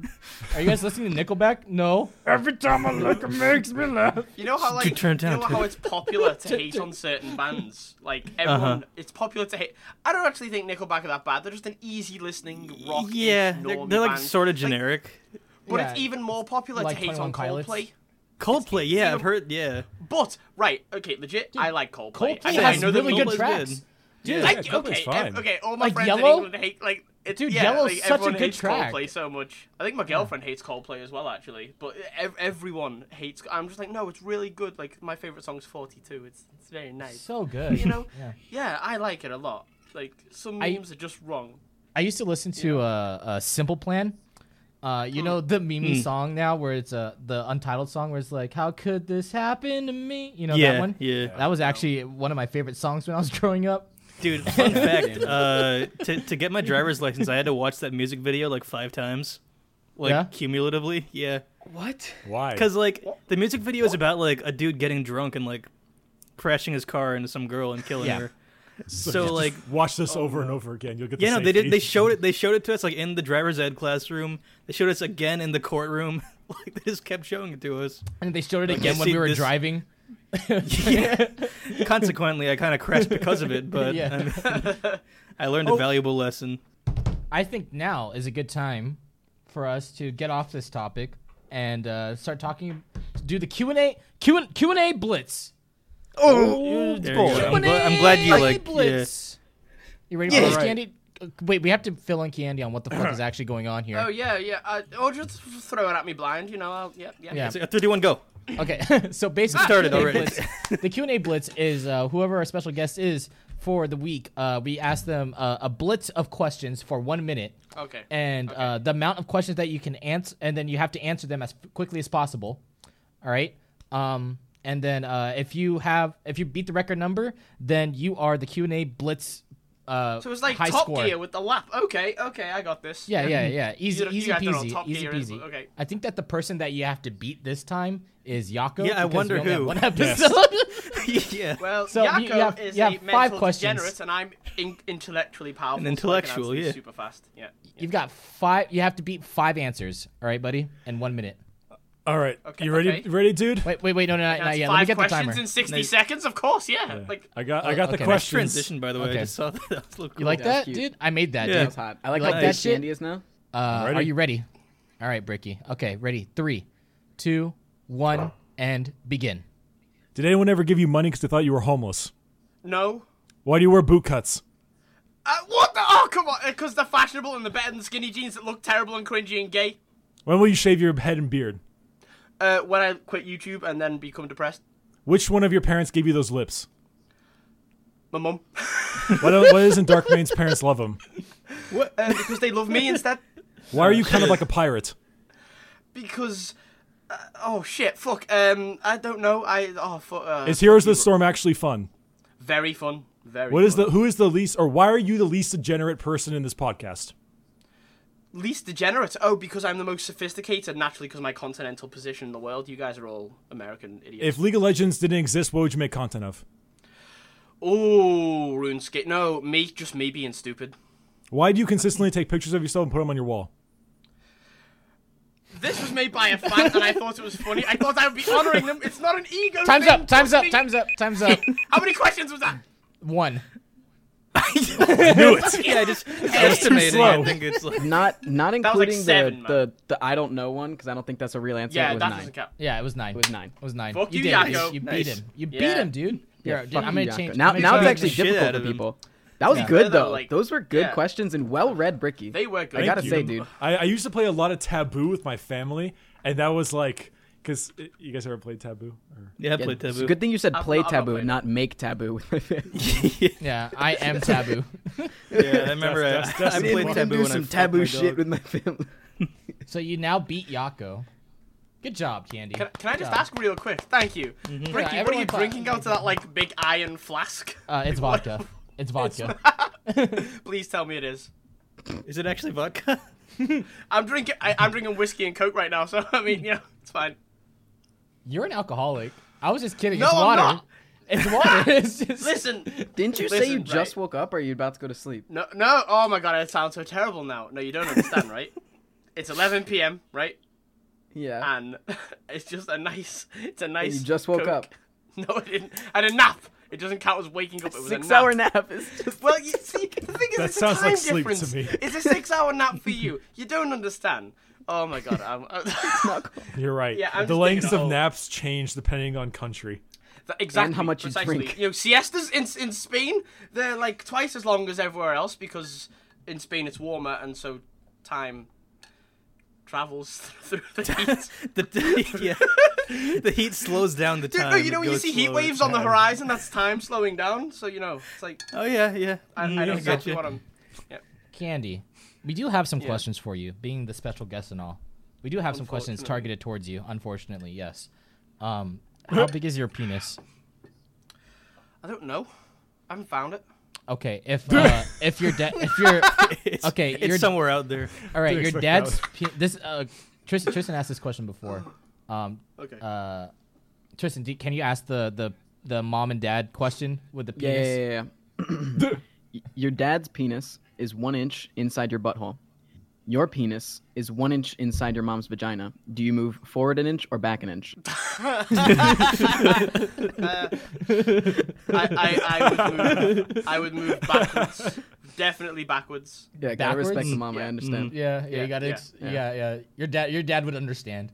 Are you guys listening to Nickelback? No. Every time I look, it makes me laugh. You know how like turn it you know down, how turn it's popular to hate on certain bands. Like everyone, Uh-huh. it's popular to hate. I don't actually think Nickelback are that bad. They're just an easy listening rock. Yeah, they're, they're like sort of generic. but it's Yeah. even more popular Like to hate 21 on Pilots? Coldplay. Coldplay, yeah, I've heard. Yeah, But right, okay, legit. I like Coldplay. Coldplay I, has I know that really we- good Coldplay's tracks. good. Dude, I, yeah, Coldplay's okay, fine. okay. All my Like friends Yellow? in England hate like it, Dude, yeah, Yellow's like, such a good hates track. Coldplay so much. I think my girlfriend hates Coldplay as well, actually. But ev- everyone hates. I'm just like, no, it's really good. Like my favorite song's 42. It's it's very nice. So good. you know, Yeah. yeah. I like it a lot. Like some I- memes are just wrong. I used to listen to uh, a Simple Plan. Uh, you know the Mimi song now, where it's uh, the untitled song, where it's like, "How could this happen to me?" You know yeah, that one. yeah. That was actually one of my favorite songs when I was growing up. Dude, fun fact: uh, to to get my driver's license, I had to watch that music video like five times, like Yeah? cumulatively. Yeah, What? Why? because like the music video is about like a dude getting drunk and like crashing his car into some girl and killing Yeah. her. So like watch this over and over again. You'll get. The Yeah, no, same they did. They feeling. showed it. They showed it to us like in the driver's ed classroom. They showed us again in the courtroom. like they just kept showing it to us. And they showed it Like, again when see we were this- driving. yeah. Consequently, I kind of crashed because of it, but Yeah. I, mean, I learned a valuable lesson. I think now is a good time for us to get off this topic and uh, start talking. Do the Q and A Q and Q and A blitz. There you go. I'm, gla- I'm glad you Q&A like. Yeah. blitz. You ready for Yeah. this, Alright. Candy? Uh, Wait, we have to fill in Candy on what the fuck is actually going on here. Oh yeah, yeah. Uh, or just throw it at me blind. You know. I'll, yeah, yeah. Yeah. So, three, two, one, go. Okay, so basically, Started already. Blitz, the Q and A blitz is uh, whoever our special guest is for the week. Uh, we ask them uh, a blitz of questions for one minute, Okay. and uh, the amount of questions that you can answer, and then you have to answer them as quickly as possible. All right. Um, and then uh, if you have, if you beat the record number, then you are the Q and A blitz. Uh, So it's like high Top score. Gear with the lap. Okay, okay, I got this. Yeah, yeah, yeah. Easy, You- you easy guys peasy, Top easy Gear peasy. but okay. I think that the person that you have to beat this time is Yako. Yeah, I wonder we only have who. One Yes. episode. yeah. Well, So Yako you have- is you have a five mental questions. degenerate, and I'm in- intellectually powerful. An so I can intellectual, answer these yeah. Super fast. Yeah. You've got five. You have to beat five answers. All right, buddy, in one minute. All right, Okay, you ready? okay. Ready, dude? Wait, wait, wait. No, no, not, That's not yet. Let me five get the questions in 60 Nice. seconds, of course. Yeah. Like I got. I got okay. the Nice questions. Transition, by the way. Okay. I just saw that. that was a little cool. You like Yeah, that, cute. dude? I made that, Yeah. dude. That's hot. I like, You like that big shit? Candy is now. Uh, Ready? are you ready? All right, Bricky. Okay, ready. Three, two, one, and begin. Did anyone ever give you money because they thought you were homeless? no. Why do you wear boot cuts? Uh, what the? Oh, come on. Because they're fashionable and they're better than skinny jeans that look terrible and cringy and gay. When will you shave your head and beard? Uh, when I quit YouTube and then become depressed. Which one of your parents gave you those lips? My mum. Why, don't, why doesn't Darkmane's parents love him? Uh, because they love me instead. Why are you kind of like a pirate? Because. Uh, oh shit! Fuck. Um, I don't know. I oh fuck. Uh, Is Heroes of the Storm actually fun? very fun. Very. What is fun. the who is the least or why are you the least degenerate person in this podcast? Least degenerate? Oh, because I'm the most sophisticated naturally because my continental position in the world. You guys are all American idiots. If League of Legends didn't exist, what would you make content of? oh, RuneScape. No, me. Just me being stupid. Why do you consistently take pictures of yourself and put them on your wall? This was made by a fan, and I thought it was funny. I thought I would be honoring them. It's not an ego. Time's thing, up. Time's trust up. me. Time's up. Time's up. How many questions was that? One. Knew it. Yeah, just estimating. slow. I think it's like. Not not was like including seven, the, the the I don't know one because I don't think that's a real answer. Yeah, it was that nine. doesn't count. Yeah, it was nine. It was nine. It was nine. Fuck you you, did. Yako. You, you beat Nice. him. You beat him, dude. Here, dude, I'm gonna Yako. change. Now I'm now it's actually difficult out for people. That was Yeah. good Though, though. like- Those were good yeah. questions and well read, Bricky. They were good. I gotta Thank say, dude. I, I used to play a lot of Taboo with my family, and that was like, because you guys ever played Taboo? Or? Yeah, I Yeah, played it's taboo. a good thing you said I'm play not- I'm not taboo playing and not make taboo with my family. Yeah, I am taboo. Yeah, I remember That's- I, that's- I that's played fun. taboo do when I some fucked taboo my shit dog. with my family. so you now beat Yako. Good job, Candy. Can, can I just job. ask real quick? Thank you. Ricky, Yeah, what are everyone you thought- drinking out of that like big iron flask? Uh, it's vodka. It's vodka. Please tell me it is. Is it actually vodka? I'm drinking. I, I'm drinking whiskey and coke right now, so I mean, you know, it's fine. You're an alcoholic. I was just kidding. No, it's I'm water. not. It's water. It's just Listen, Didn't you say Listen, you just right. woke up or are you about to go to sleep? no, no. Oh my god, it sounds so terrible now. No, you don't understand, right? it's 11 p.m. right, Yeah. and it's just a nice. It's a nice. you just woke Coke. up. No, I didn't. I had a nap. It doesn't count as waking up. It was Six a nap. hour nap is just. Well, you see, the thing is, That it's a sounds time like sleep to difference. me. It's a six-hour nap for you. You don't understand. Oh my god. I'm, You're right. Yeah, I'm the lengths of naps change depending on country. Th- exactly. how much you precisely. drink. You know, siestas in in Spain, they're like twice as long as everywhere else because in Spain it's warmer and so time travels through the heat. The, the- yeah, the heat slows down the time. no, you know when you see heat slower. waves on the horizon, that's time slowing down. So you know, it's like Oh yeah, yeah. I, Mm, I know I exactly what I'm. Candy, we do have some Yeah. questions for you, being the special guest and all. We do have some questions targeted towards you. Unfortunately, yes. Um, how big is your penis? I don't know. I haven't found it. Okay, if uh, if your dad, if you're It's, Okay, it's you're- somewhere out there. all right, your dad's that pe- this. Uh, Tristan, Tristan asked this question before. Um, Okay. uh, Tristan, do, can you ask the the the mom and dad question with the penis? yeah, yeah. yeah. Y- your dad's penis is one inch inside your butthole. Your penis is one inch inside your mom's vagina. Do you move forward an inch or back an inch? Uh, I, I, I would move. I would move backwards. Definitely backwards. Yeah, gotta respect the mm. mom. I Yeah. understand. Yeah, yeah, Yeah, you got to yeah, yeah, yeah. yeah, Your dad, your dad would understand.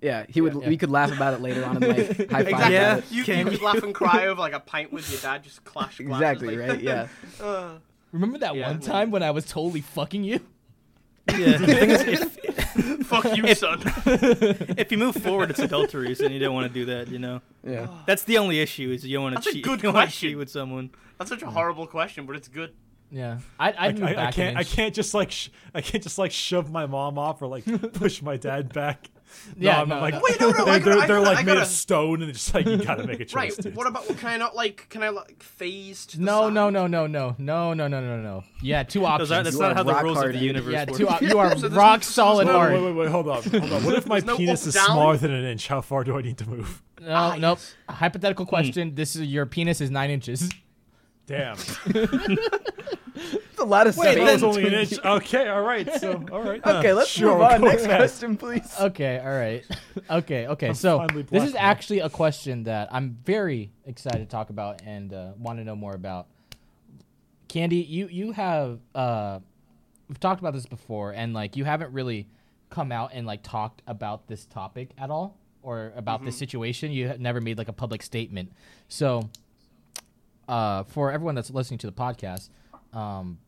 Yeah, he would. Yeah. We could laugh about it later on and like high five. Exactly. Yeah. You, you Can could laugh and cry over like a pint with your dad. Just clash. glasses, Exactly like- right. Yeah. Uh, Remember that Yeah, one no. time when I was totally fucking you? Yeah. The thing is, if, fuck you, son. if you move forward, it's adultery, so you don't want to do that. You know, Yeah. that's the only issue is you don't want That's to a cheat. good you don't wanna question. cheat with someone. That's such a horrible question, but it's good. Yeah, I, I'd I, move I, back I can't. I inch. can't just like. Sh- I can't just like shove my mom off or like push my dad back. Yeah, no, I'm no, like no. Wait, no, no, they're, gotta- they're, I they're gotta- like made gotta- of stone, and it's just like you gotta make a choice. Right. dude. What about? Can I not like? Can I like phase to No, side? no, no, no, no, no, no, no, no, no. Yeah, two options. Those are, that's You not how the rules of the universe yeah, work. two. Op- you are So rock no- solid Wait, hard. wait, wait, wait, hold on, hold on. What if my penis is down? smaller than an inch? How far do I need to move? No, Ah, nope. yes. Hypothetical question. This is your penis is nine inches. Damn. It's a lot of Wait, space. that was only an inch. Okay, all right. So, all right. Okay, let's Sure, move on. Next ahead. question, please. Okay, all right. Okay, okay. So this is black actually a question that I'm very excited to talk about and uh, want to know more about. Candy, you you have uh, we've talked about this before, and like you haven't really come out and like talked about this topic at all or about this situation. You have never made like a public statement. So, uh, for everyone that's listening to the podcast, um, wh-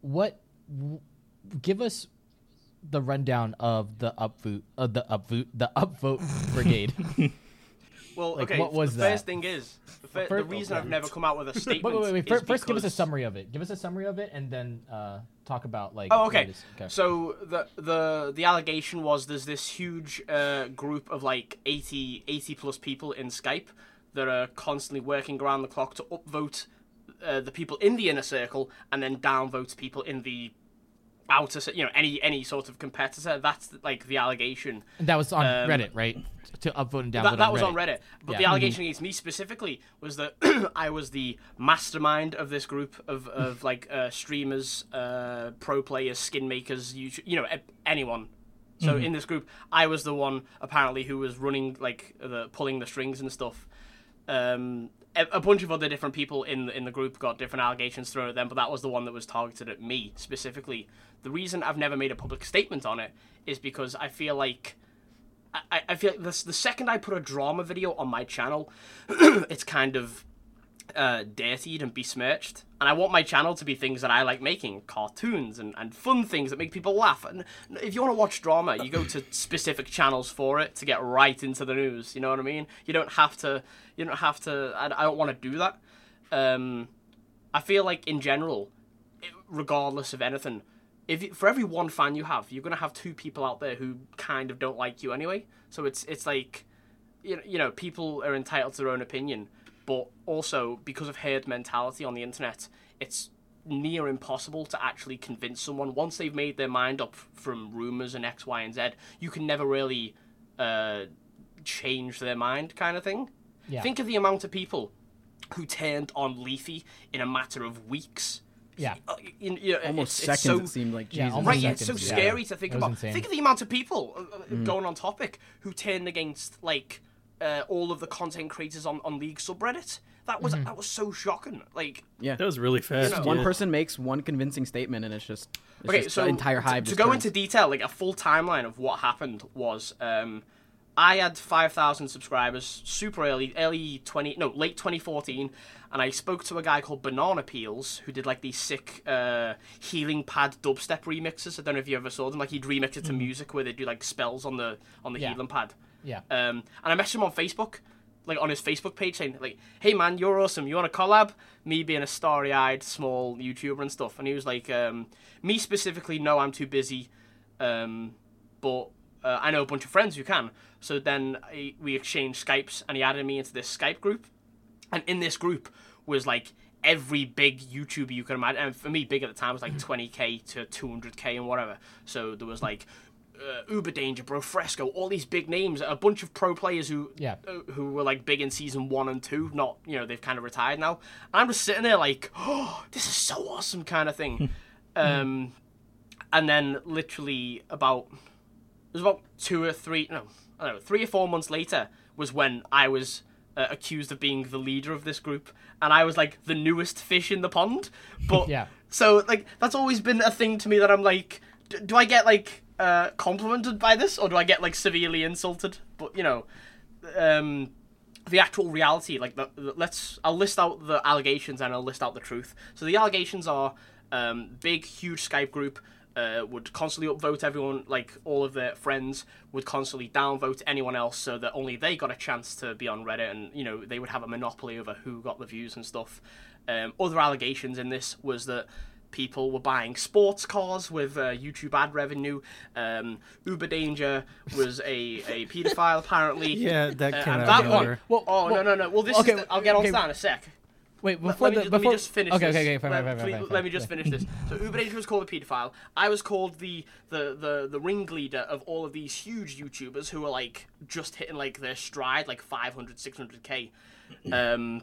what w- give us the rundown of the upvote of the upvote the upvote brigade. Well, Like, okay. what was the that? first thing is the, fir- the First- reason I've never come out with a statement. wait, wait, wait. wait. is First, first give us a summary of it. Give us a summary of it, and then uh, talk about like. Oh, okay. it is. okay. So the the the allegation was there's this huge uh, group of like 80, 80 plus people in Skype that are constantly working around the clock to upvote uh, the people in the inner circle and then downvote people in the outer, you know, any any sort of competitor. That's like the allegation. And that was on um, Reddit, right? To upvote and downvote. That, that on was Reddit. on Reddit. But Yeah. the allegation against me specifically was that I was the mastermind of this group of, of like uh, streamers, uh, pro players, skin makers, YouTube, you know, anyone. So in this group, I was the one apparently who was running like the pulling the strings and stuff. Um, a, bunch of other different people in in the group got different allegations thrown at them, but that was the one that was targeted at me specifically. The reason I've never made a public statement on it is because I feel like I, I feel like this, the second I put a drama video on my channel, it's kind of uh, dirtied and besmirched. And I want my channel to be things that I like making cartoons and, and fun things that make people laugh. And if you want to watch drama, you go to specific channels for it to get right into the news. You know what I mean? You don't have to, you don't have to, I, I don't want to do that. Um, I feel like in general, regardless of anything, if you, for every one fan you have, you're gonna have two people out there who kind of don't like you anyway. So it's it's like, you know, you know, people are entitled to their own opinion, but also because of herd mentality on the internet, it's near impossible to actually convince someone once they've made their mind up from rumors and X, Y, and Z. You can never really uh, change their mind, kind of thing. Yeah. Think of the amount of people who turned on Leafy in a matter of weeks Yeah. uh, you, you know, Almost it's, it's seconds so, it seemed like Yeah, Jesus. almost Right, yeah, it's so seconds, yeah. scary to think about. insane. Think of the amount of people uh, uh, Mm. going on topic who turned against like uh, all of the content creators on, on League subreddit. That was that was so shocking. Like, Yeah. That was really fast. know, one yeah. person makes one convincing statement and it's just it's okay, just so the entire to- hive to, just go turns. into detail, like a full timeline of what happened was, um, I had five thousand subscribers super early, early twenty, no, late twenty fourteen, and I spoke to a guy called Banana Peels who did like these sick uh, healing pad dubstep remixes. I don't know if you ever saw them. Like he'd remix it to music where they do like spells on the on the Yeah. healing pad. Yeah. Um, and I messaged him on Facebook, like on his Facebook page, saying like, "Hey man, you're awesome. You want a collab?" Me being a starry-eyed small YouTuber and stuff, and he was like, um, "Me specifically, no, I'm too busy, um, but uh, I know a bunch of friends who can." So then I, we exchanged Skypes, and he added me into this Skype group, and in this group was like every big YouTuber you can imagine. And for me, big at the time was like 20k to 200k and whatever. So there was like uh, Uber Danger, Bro Fresco, all these big names, a bunch of pro players who Yeah. uh, who were like big in season one and two. Not you know they've kind of retired now. And I'm just sitting there like, oh, this is so awesome kind of thing. um, and then literally about it was about two or three no I don't know three or four months later was when I was uh, accused of being the leader of this group and I was like the newest fish in the pond but Yeah. so like that's always been a thing to me that I'm like d- do I get like uh complimented by this or do I get like severely insulted? But you know um the actual reality like the, the- let's i'll list out the allegations and i'll list out the truth. So the allegations are um, big huge skype group uh, would constantly upvote everyone like all of their friends would constantly downvote anyone else so that only they got a chance to be on reddit and you know they would have a monopoly over who got the views and stuff. Um, other allegations in this was that people were buying sports cars with uh, YouTube ad revenue. Um, Uber Danger was a, a paedophile, apparently. Yeah, that Uh, came and out that one. Well, oh well, no no no! Well, this okay, is the, I'll get on okay. to that in a sec. Wait, before let me, the ju- before let me just finish okay, this. okay, okay, fine, let, fine, fine, fine, fine, let me just finish this. So Uber Danger was called a paedophile. I was called the, the, the, the ringleader of all of these huge YouTubers who were like just hitting like their stride, like 500, 600k. Um,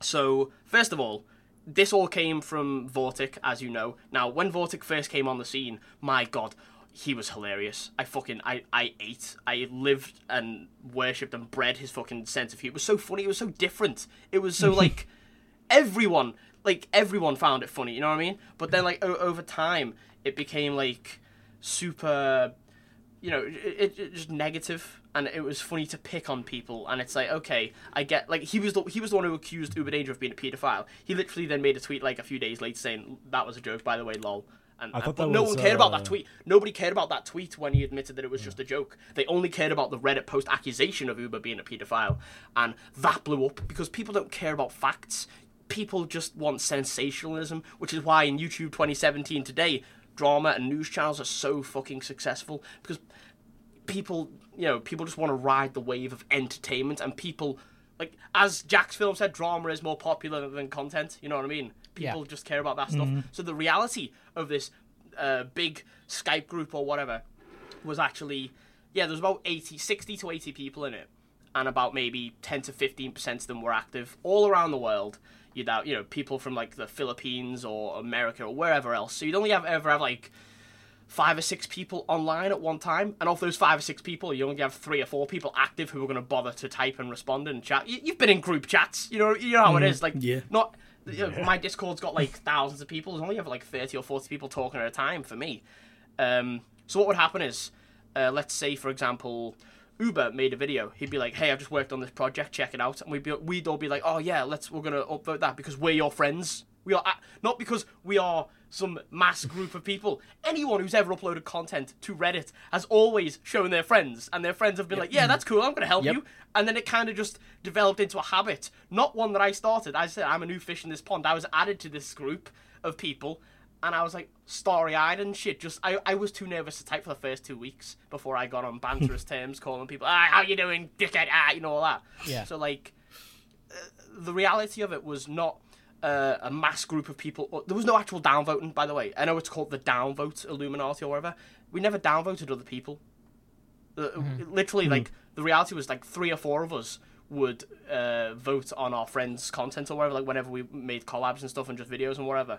so first of all, this all came from Vortic, as you know. Now, when Vortic first came on the scene, my god, he was hilarious. I fucking I, I ate, I lived and worshipped and bred his fucking sense of humor. It was so funny. It was so different. It was so like everyone, like everyone found it funny. You know what I mean? But then like o- over time, it became like super you know, it, it, just negative, and it was funny to pick on people. And it's like, okay, I get like he was the he was the one who accused Uber Danger of being a paedophile. He literally then made a tweet like a few days later saying that was a joke, by the way, lol. And, I and- but no was, one cared about uh, that tweet. Nobody cared about that tweet when he admitted that it was just a joke. They only cared about the Reddit post accusation of Uber being a paedophile, and that blew up because people don't care about facts. People just want sensationalism, which is why in YouTube 2017 today, drama and news channels are so fucking successful because people you know people just want to ride the wave of entertainment and people like as jack's film said drama is more popular than content you know what i mean? People Yeah. just care about that stuff. So the reality of this uh, big skype group or whatever was actually yeah there's about 80 60 to 80 people in it and about maybe 10 to 15 percent of them were active all around the world you'd have you know people from like the philippines or america or wherever else so you'd only have ever have like five or six people online at one time, and of those five or six people, you only have three or four people active who are going to bother to type and respond and chat. You, you've been in group chats, you know, you know how it is. Like, yeah. not you know, my Discord's got like thousands of people. There's only ever like thirty or forty people talking at a time for me. Um, so what would happen is, uh, let's say for example, Uber made a video. He'd be like, "Hey, I've just worked on this project. Check it out." And we'd be, we'd all be like, "Oh yeah, let's we're gonna upvote that because we're your friends. We are a- not because we are some mass group of people. Anyone who's ever uploaded content to Reddit has always shown their friends, and their friends have been like, "Yeah, that's cool. I'm gonna help Yep. you." And then it kind of just developed into a habit, not one that I started. I said, "I'm a new fish in this pond." I was added to this group of people, and I was like starry eyed and shit. Just I, I was too nervous to type for the first two weeks before I got on banterous terms, calling people, "Ah, how you doing, dickhead?" Ah, you know all that. Yeah. So like, uh, the reality of it was not. Uh, a mass group of people. uh, There was no actual downvoting, by the way. I know it's called the downvote Illuminati or whatever. We never downvoted other people. Uh, Literally, like the reality was like three or four of us would uh, vote on our friends' content or whatever. Like whenever we made collabs and stuff and just videos and whatever.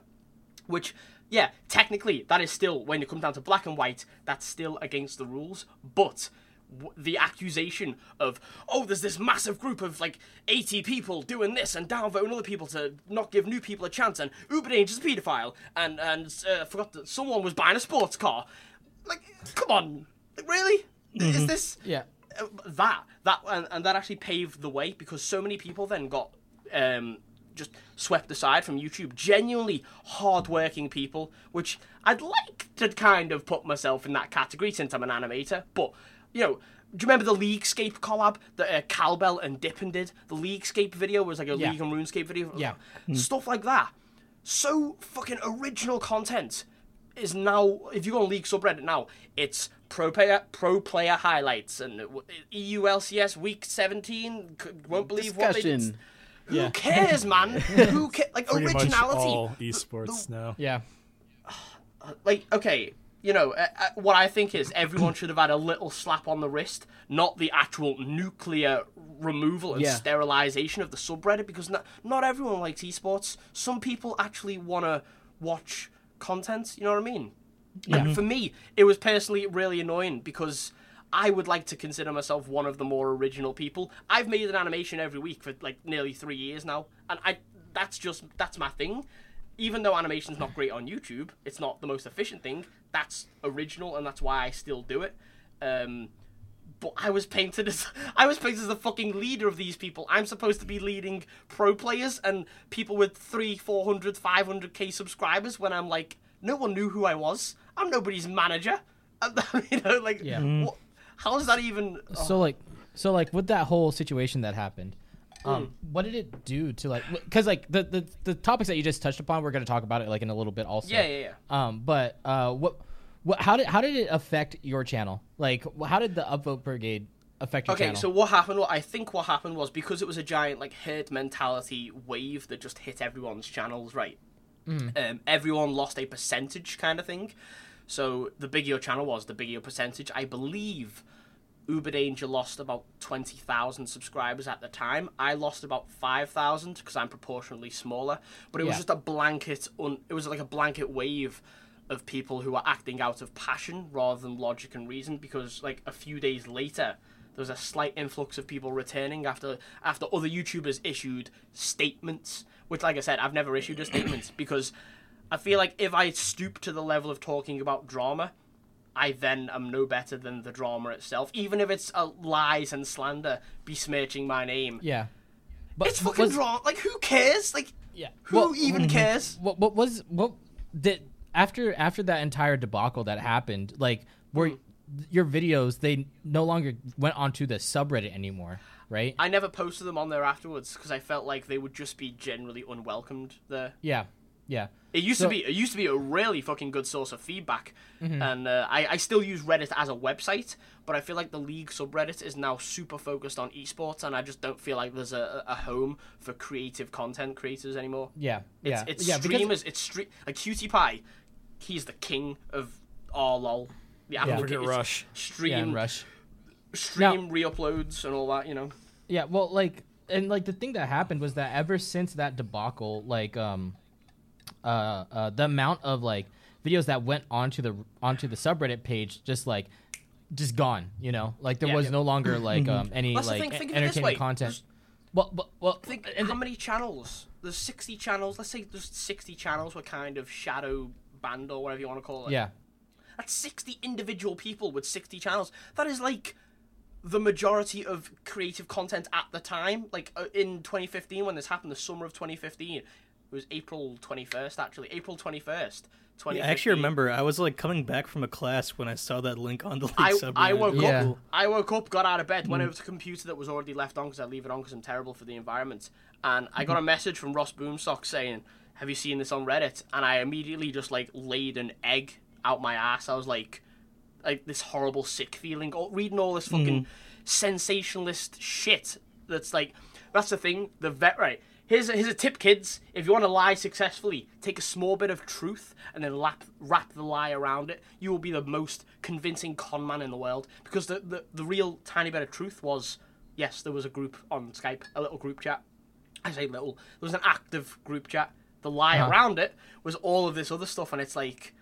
which yeah technically that is still when it comes down to black and white that's still against the rules but w- the accusation of oh there's this massive group of like 80 people doing this and downvoting other people to not give new people a chance and Uber is a paedophile and and uh, forgot that someone was buying a sports car. Like come on Like, really? Is this Yeah. uh, that that and, and that actually paved the way because so many people then got um, just swept aside from YouTube. Genuinely hardworking people, which I'd like to kind of put myself in that category since I'm an animator. But you know, do you remember the Leaguescape collab that uh, Calbell and Dippin did? The Leaguescape video was like a Yeah. League and RuneScape video. Yeah. stuff like that. So fucking original content is now if you go on League subreddit now, it's pro player pro player highlights and E EU LCS week seventeen. Won't believe what they did. Discussion. Who cares, man? Who ca- like Pretty much originality? all esports now. Yeah. like okay you know uh, uh, what i think is everyone should have had a little slap on the wrist not the actual nuclear removal and Yeah. sterilization of the subreddit because not, not everyone likes esports some people actually want to watch content you know what i mean yeah. for me it was personally really annoying because I would like to consider myself one of the more original people. I've made an animation every week for like nearly three years now, and I that's just that's my thing. Even though animation's not great on YouTube, it's not the most efficient thing. That's original, and that's why I still do it. Um, but I was painted as I was painted as the fucking leader of these people. I'm supposed to be leading pro players and people with three, 400, 500k subscribers when I'm like, no one knew who I was. I'm nobody's manager. You know, like, Yeah. what, how is that even? oh, So like, so like with that whole situation that happened, um, Hmm. what did it do to like? Because like the, the the topics that you just touched upon, we're gonna talk about it like in a little bit also. yeah, yeah, yeah. Um, but uh, what, what, how did how did it affect your channel? Like, how did the upvote brigade affect your Okay, channel? Okay, so what happened? What I think what happened was because it was a giant like herd mentality wave that just hit everyone's channels, right? Um, everyone lost a percentage kind of thing. So the bigger your channel was, the bigger your percentage. I believe Uber Danger lost about twenty thousand subscribers at the time. I lost about five thousand because I'm proportionally smaller. But it was Yeah. just a blanket. Un- it was like a blanket wave of people who were acting out of passion rather than logic and reason. Because like a few days later, there was a slight influx of people returning after after other YouTubers issued statements. Which, like I said, I've never issued a statement because I feel like if I stoop to the level of talking about drama, I then am no better than the drama itself, even if it's uh, lies and slander besmirching my name. yeah, but It's fucking was- drama. Like, who cares? Like, Yeah, who Well, even cares? What what was what did after after that entire debacle that happened? Like, were Hmm. your videos they no longer went onto the subreddit anymore, right? I never posted them on there afterwards because I felt like they would just be generally unwelcomed there. yeah, yeah. It used So- to be it used to be a really fucking good source of feedback, Mm-hmm. and uh, I I still use Reddit as a website, but I feel like the league subreddit is now super focused on esports, and I just don't feel like there's a, a home for creative content creators anymore. Yeah, It's, yeah, it's yeah. because- streamers. It's stream like QTPie. He's the king of all lol. The Yeah. Forget it's Rush. Stream, yeah, Rush. stream re-uploads and all that. You know. Yeah, well, like, and like the thing that happened was that ever since that debacle, like, um, uh, uh, the amount of like videos that went onto the onto the subreddit page just like just gone. You know, like there Yeah. was Yeah. no longer like um any That's like thing, think of it this entertaining way. content. There's- Well, but well, Think and how many channels? There's 60 channels. Let's say there's 60 channels were kind of shadow banned or whatever you want to call it. yeah, That's 60 individual people with 60 channels. That is like the majority of creative content at the time. Like uh, in 2015, when this happened, the summer of 2015, it was April 21st, actually. April 21st, 2015. I actually remember I was like coming back from a class when I saw that link on the League I, subreddit. I woke Yeah. up. I woke up, got out of bed, went mm. over to a computer that was already left on because I leave it on because I'm terrible for the environment. And I got a mm-hmm. message from Ross Boomsock saying, "Have you seen this on Reddit?" And I immediately just like laid an egg out my ass. I was like, like this horrible sick feeling, oh, reading all this fucking mm. sensationalist shit. That's like, that's the thing. The vet right. Here's a, here's a tip, kids. If you want to lie successfully, take a small bit of truth and then wrap, wrap the lie around it. You will be the most convincing con man in the world. Because the, the, the real tiny bit of truth was yes, there was a group on Skype, a little group chat. I say little. There was an active group chat the lie Uh-huh. around it was all of this other stuff, and it's like,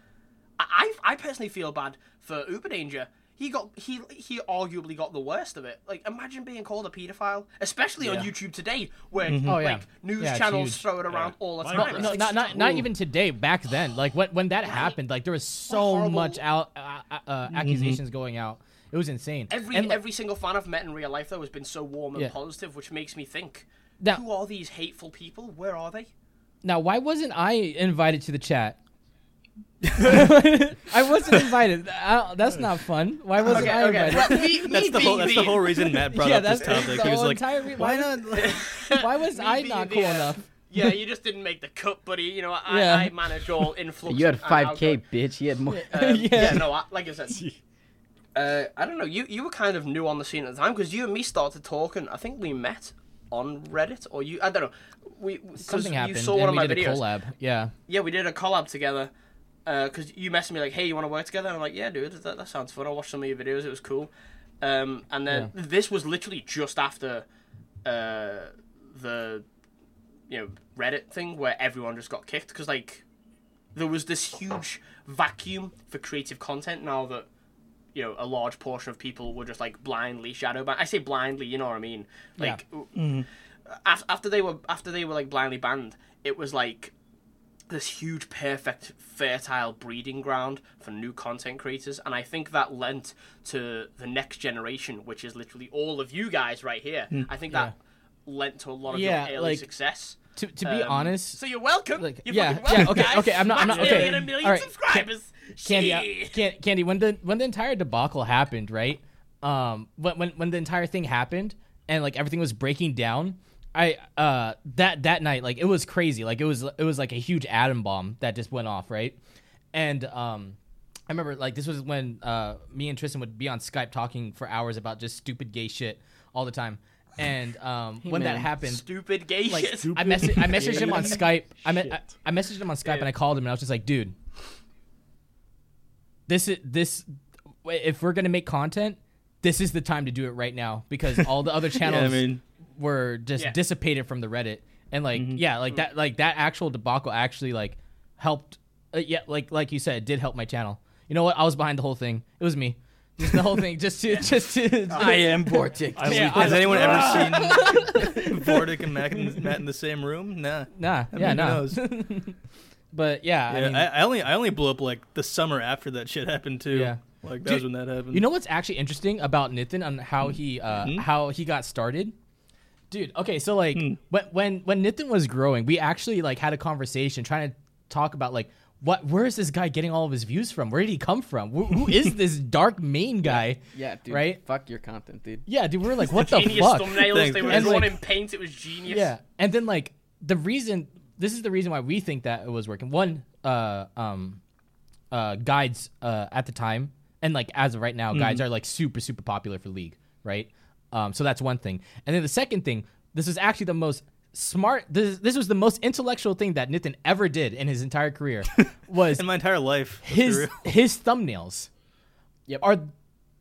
I I I personally feel bad for Uber Danger. He got he he arguably got the worst of it. Like imagine being called a pedophile, especially on YouTube today, where Oh, yeah. like news Yeah, channels huge. throw it around all the time. not? No, not not not even today. Back then, like when when that happened, like there was so horrible- much out uh, uh, accusations going out. It was insane. Every And, like, every single fan I've met in real life though has been so warm and Yeah. positive, which makes me think, Now- who are these hateful people? Where are they? Now, why wasn't I invited to the chat? I wasn't invited. I, that's not fun. Why wasn't I invited? Well, me, me That's the being whole. That's the the- whole reason Matt brought yeah, up this topic. the He was like, entire re- "Why why not?" Why was I being not cool uh, enough? Yeah, you just didn't make the cut, buddy. You know, I, Yeah. I manage all influx. You had five k, bitch. He had more. Um, Yeah. yeah. no, I, like I said, uh, I don't know. You you were kind of new on the scene at the time because you and me started talking. I think we met on Reddit, or you. I don't know. We because Something you happened. saw and one of my did videos. a collab. Yeah. Yeah, we did a collab together. Because you messaged me like, "Hey, you want to work together?" And I'm like, "Yeah, dude, that, that sounds fun." I watched some of your videos; it was cool. Um, and then this was literally just after uh, the you know Reddit thing where everyone just got kicked because like there was this huge vacuum for creative content now that you know a large portion of people were just like blindly shadow banned. I say blindly, you know what I mean? Like af- after they were after they were like blindly banned, it was like this huge, perfect, fertile breeding ground for new content creators, and I think that lent to the next generation, which is literally all of you guys right here. I think that lent to a lot of Yeah, your early like, success. To to be Um, honest, so you're welcome. like, you're yeah, welcome, yeah, okay, guys. okay, I'm not- I'm not- okay. a million All right, subscribers. Candy, uh, Candy, when the when the entire debacle happened, right? Um, when when when the entire thing happened and like everything was breaking down, I uh that that night like it was crazy. Like it was it was like a huge atom bomb that just went off, right? And um, I remember like this was when uh me and Tristan would be on Skype talking for hours about just stupid gay shit all the time. And um, when that happened, Stupid gay like shit. I messaged I messaged him on Skype. I, me- I I messaged him on Skype and I called him and I was just like, dude, this is this if we're gonna make content, this is the time to do it right now because all the other channels i mean- were just Yeah. dissipated from the Reddit and like yeah, like that like that actual debacle actually like helped. Uh, yeah, like like you said, it did help my channel. You know what? I was behind the whole thing. It was me. Just the whole thing, just to, just to. I am Vortic. Yeah, Has I- anyone ever seen Vortic and Matt in, Matt in the same room? Nah. Nah, I yeah, mean, no. who knows? But yeah, Yeah, I mean, I, I only I only blew up like the summer after that shit happened too. Yeah. like that Dude, was when that happened. You know what's actually interesting about Nitin on how he uh, Hmm? how he got started? Dude, okay, so like Hmm. when when when Nitin was growing, we actually like had a conversation trying to talk about like what where is this guy getting all of his views from? Where did he come from? Who, who is this dark main guy? Yeah, dude. Right? Fuck your content, dude. Yeah, dude, we are like, what the genius fuck? thumbnails. Thanks, they were man. drawn And, like- in paint. It was genius. Yeah, and then like the reason this is the reason why we think that it was working. One, uh, um, uh, guides uh, at the time, and like as of right now, guides are like super super popular for League, right? Um, so that's one thing. And then the second thing, this is actually the most smart. This this was the most intellectual thing that Nitin ever did in his entire career was in my entire life, his his thumbnails Yep. are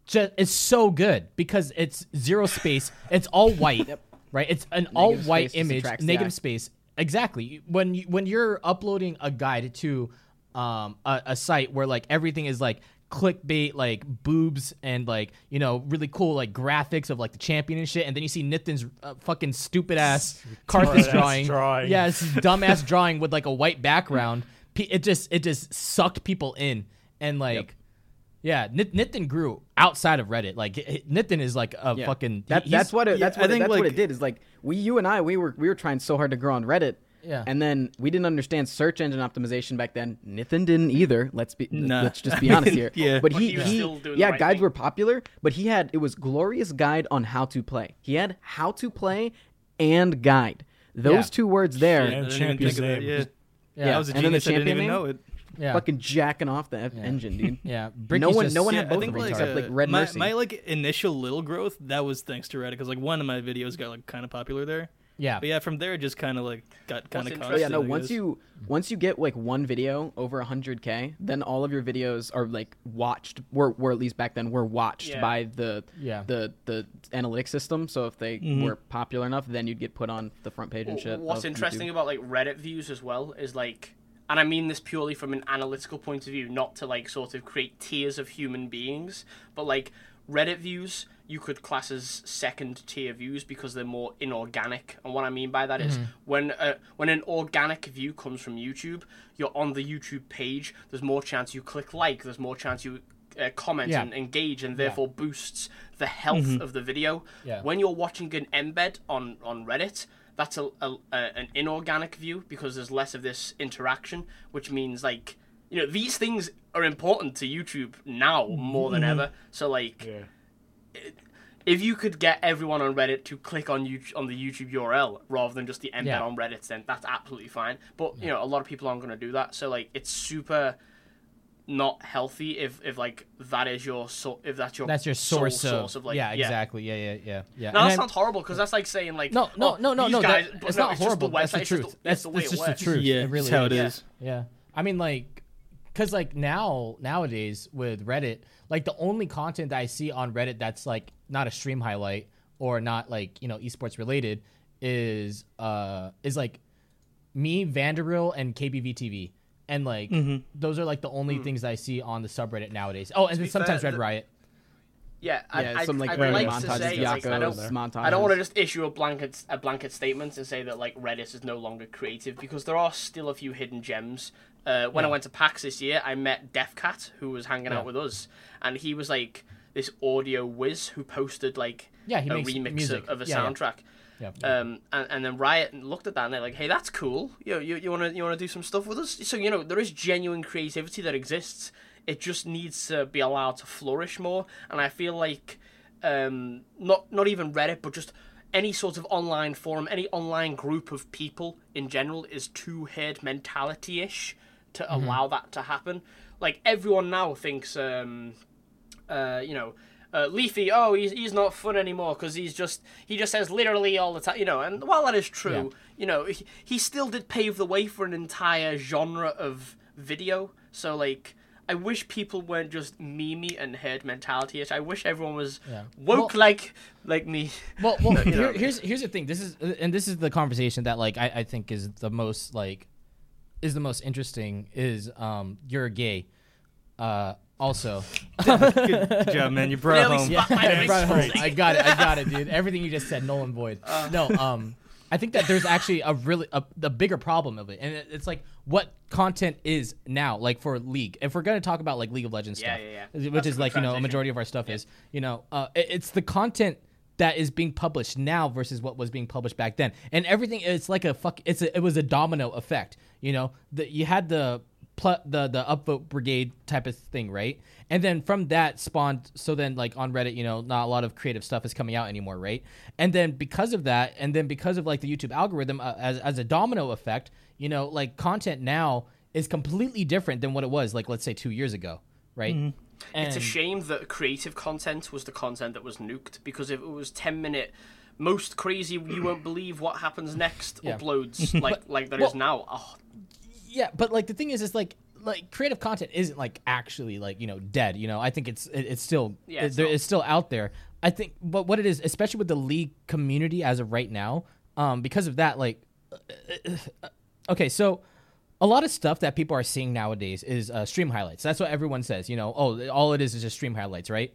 just it's so good because it's zero space it's all white right it's an all white image attracts the eye. negative space exactly when you when you're uploading a guide to um a, a site where like everything is like clickbait like boobs and like you know really cool like graphics of like the champion and shit and then you see Nitin's uh, fucking stupid ass Carthage drawing drawing. yeah it's dumbass drawing with like a white background it just it just sucked people in and like yeah, Nithin grew outside of Reddit. Like Nithin is like a Yeah. fucking. That, that's what it, yeah, that's I what it, think, that's what it did. Is like we, you and I, we were we were trying so hard to grow on Reddit. Yeah. And then we didn't understand search engine optimization back then. Nathan didn't either. Let's be Nah. let's just be honest here. Yeah. But But he, he he still doing yeah, right guides thing. were popular, but he had it was glorious guide on how to play. He had how to play and guide. Those Yeah. two words there. And I champion's think of that. name. Yeah. Yeah, Yeah, I was a And then the genius. I didn't champion even name? know it. yeah. Fucking jacking off the F- engine, dude. yeah. No one, just- no one Yeah, had both think of them like, except uh, like Red my, Mercy. my like initial little growth that was thanks to Reddit because like one of my videos got like kind of popular there. Yeah. But yeah, from there it just kind of like got kind of interesting- Oh yeah, constant. no. Once you once you get like one video over 100k, then all of your videos are like watched. Were, were at least back then were watched Yeah. by the Yeah. the the analytics system. So if they Mm-hmm. were popular enough, then you'd get put on the front page and shit. What's interesting YouTube. about like Reddit views as well is like, and I mean this purely from an analytical point of view, not to like sort of create tiers of human beings, but like Reddit views you could class as second tier views because they're more inorganic. And what I mean by that is when uh, when an organic view comes from YouTube, you're on the YouTube page. There's more chance you click like. There's more chance you uh, comment Yeah. and engage, and therefore boosts the health of the video. Yeah. When you're watching an embed on on Reddit, that's a, a, a an inorganic view because there's less of this interaction, which means like you know these things are important to YouTube now more than ever. So like Yeah. If you could get everyone on Reddit to click on you on the YouTube URL rather than just the embed Yeah. on Reddit, then that's absolutely fine. But you know, a lot of people aren't going to do that. So like, it's super not healthy if if like that is your so if that's your That's your sole source of, source of like yeah, exactly. Yeah, yeah, yeah, yeah. No, And that I- sounds horrible because that's like saying like no, no, oh, no, no, no. Guys, that, it's no, not it's just the horrible. That's the website, it's just truth. the- That's, it's the way that's it just the truth. Yeah, it really it's how it is. is. Yeah. I mean, like, because, like, now, nowadays with Reddit, like, the only content that I see on Reddit that's, like, not a stream highlight or not, like, you know, esports related is, uh, is like me, Vanderbilt, and KBV TV. And, like, those are, like, the only things I see on the subreddit nowadays. Oh, and then sometimes fair, Red the- Riot. Yeah, Yeah, I, some, like, I'd very like to montages, say, like, I don't, Yakos, I don't want to just issue a blanket a blanket statement and say that like Reddit is no longer creative because there are still a few hidden gems. Uh, when I went to PAX this year, I met Defcat who was hanging Yeah. out with us, and he was like this audio whiz who posted like Yeah, he a makes remix music. Of, of a Yeah, yeah. soundtrack. Yeah. Um, and, and then Riot looked at that and they're like, "Hey, that's cool. You know, you you want to you want to do some stuff with us?" So you know, there is genuine creativity that exists. It just needs to be allowed to flourish more. And I feel like, um, not not even Reddit, but just any sort of online forum, any online group of people in general is too herd mentality ish to Mm-hmm. allow that to happen. Like everyone now thinks, um, uh, you know, uh, Leafy, oh, he's, he's not fun anymore because he's just he just says literally all the time, you know. And while that is true, Yeah. you know, he, he still did pave the way for an entire genre of video. So like, I wish people weren't just memey and herd mentality. I wish everyone was Yeah. woke Well- like like me. Well, well You know here, what I mean? here's here's the thing. This is and this is the conversation that like I, I think is the most like is the most interesting is um you're gay. Uh, also, Good job, man. You brought home. spot Yeah, face. right, hold on. I got it. I got it, dude. Everything you just said, null and void. Uh. no, um, I think that there's actually a really a, the bigger problem of it, and it, it's like what content is now, like for League. If we're gonna talk about like League of Legends Yeah, stuff, yeah, yeah. which That's is good like you know a majority of our stuff is, you know, uh, it- it's the content that is being published now versus what was being published back then, and everything. It's like a fuck. It's a, it was a domino effect. You know, the, you had the pl- the the upvote brigade type of thing, right? And then from that spawned. So then, like on Reddit, you know, not a lot of creative stuff is coming out anymore, right? And then because of that, and then because of like the YouTube algorithm uh, as as a domino effect, you know, like content now is completely different than what it was, like let's say two years ago, right? And It's a shame that creative content was the content that was nuked because if it was 10 minute most crazy you won't believe what happens next Yeah. uploads like like there is well- now. Oh, yeah but like the thing is is like like creative content isn't like actually like you know dead you know? I think it's it, it's still Yeah, it's there, it's still out there. I think but what it is especially with the league community as of right now um because of that like okay so a lot of stuff that people are seeing nowadays is uh, stream highlights. That's what everyone says you know? Oh all it is is just stream highlights right?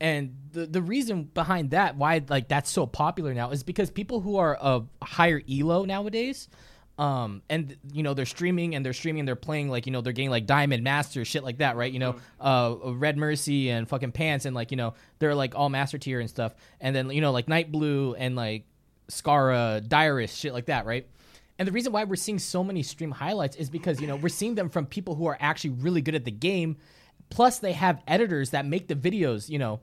And the the reason behind that why like that's so popular now is because people who are of higher elo nowadays um and you know they're streaming and they're streaming and they're playing like you know they're getting like diamond master shit like that right? You know uh Redmercy and fucking pants and like you know they're like all master tier and stuff. And then you know like Nightblue and like Scarra Dyrus shit like that right? And the reason why we're seeing so many stream highlights is because you know we're seeing them from people who are actually really good at the game. Plus they have editors that make the videos you know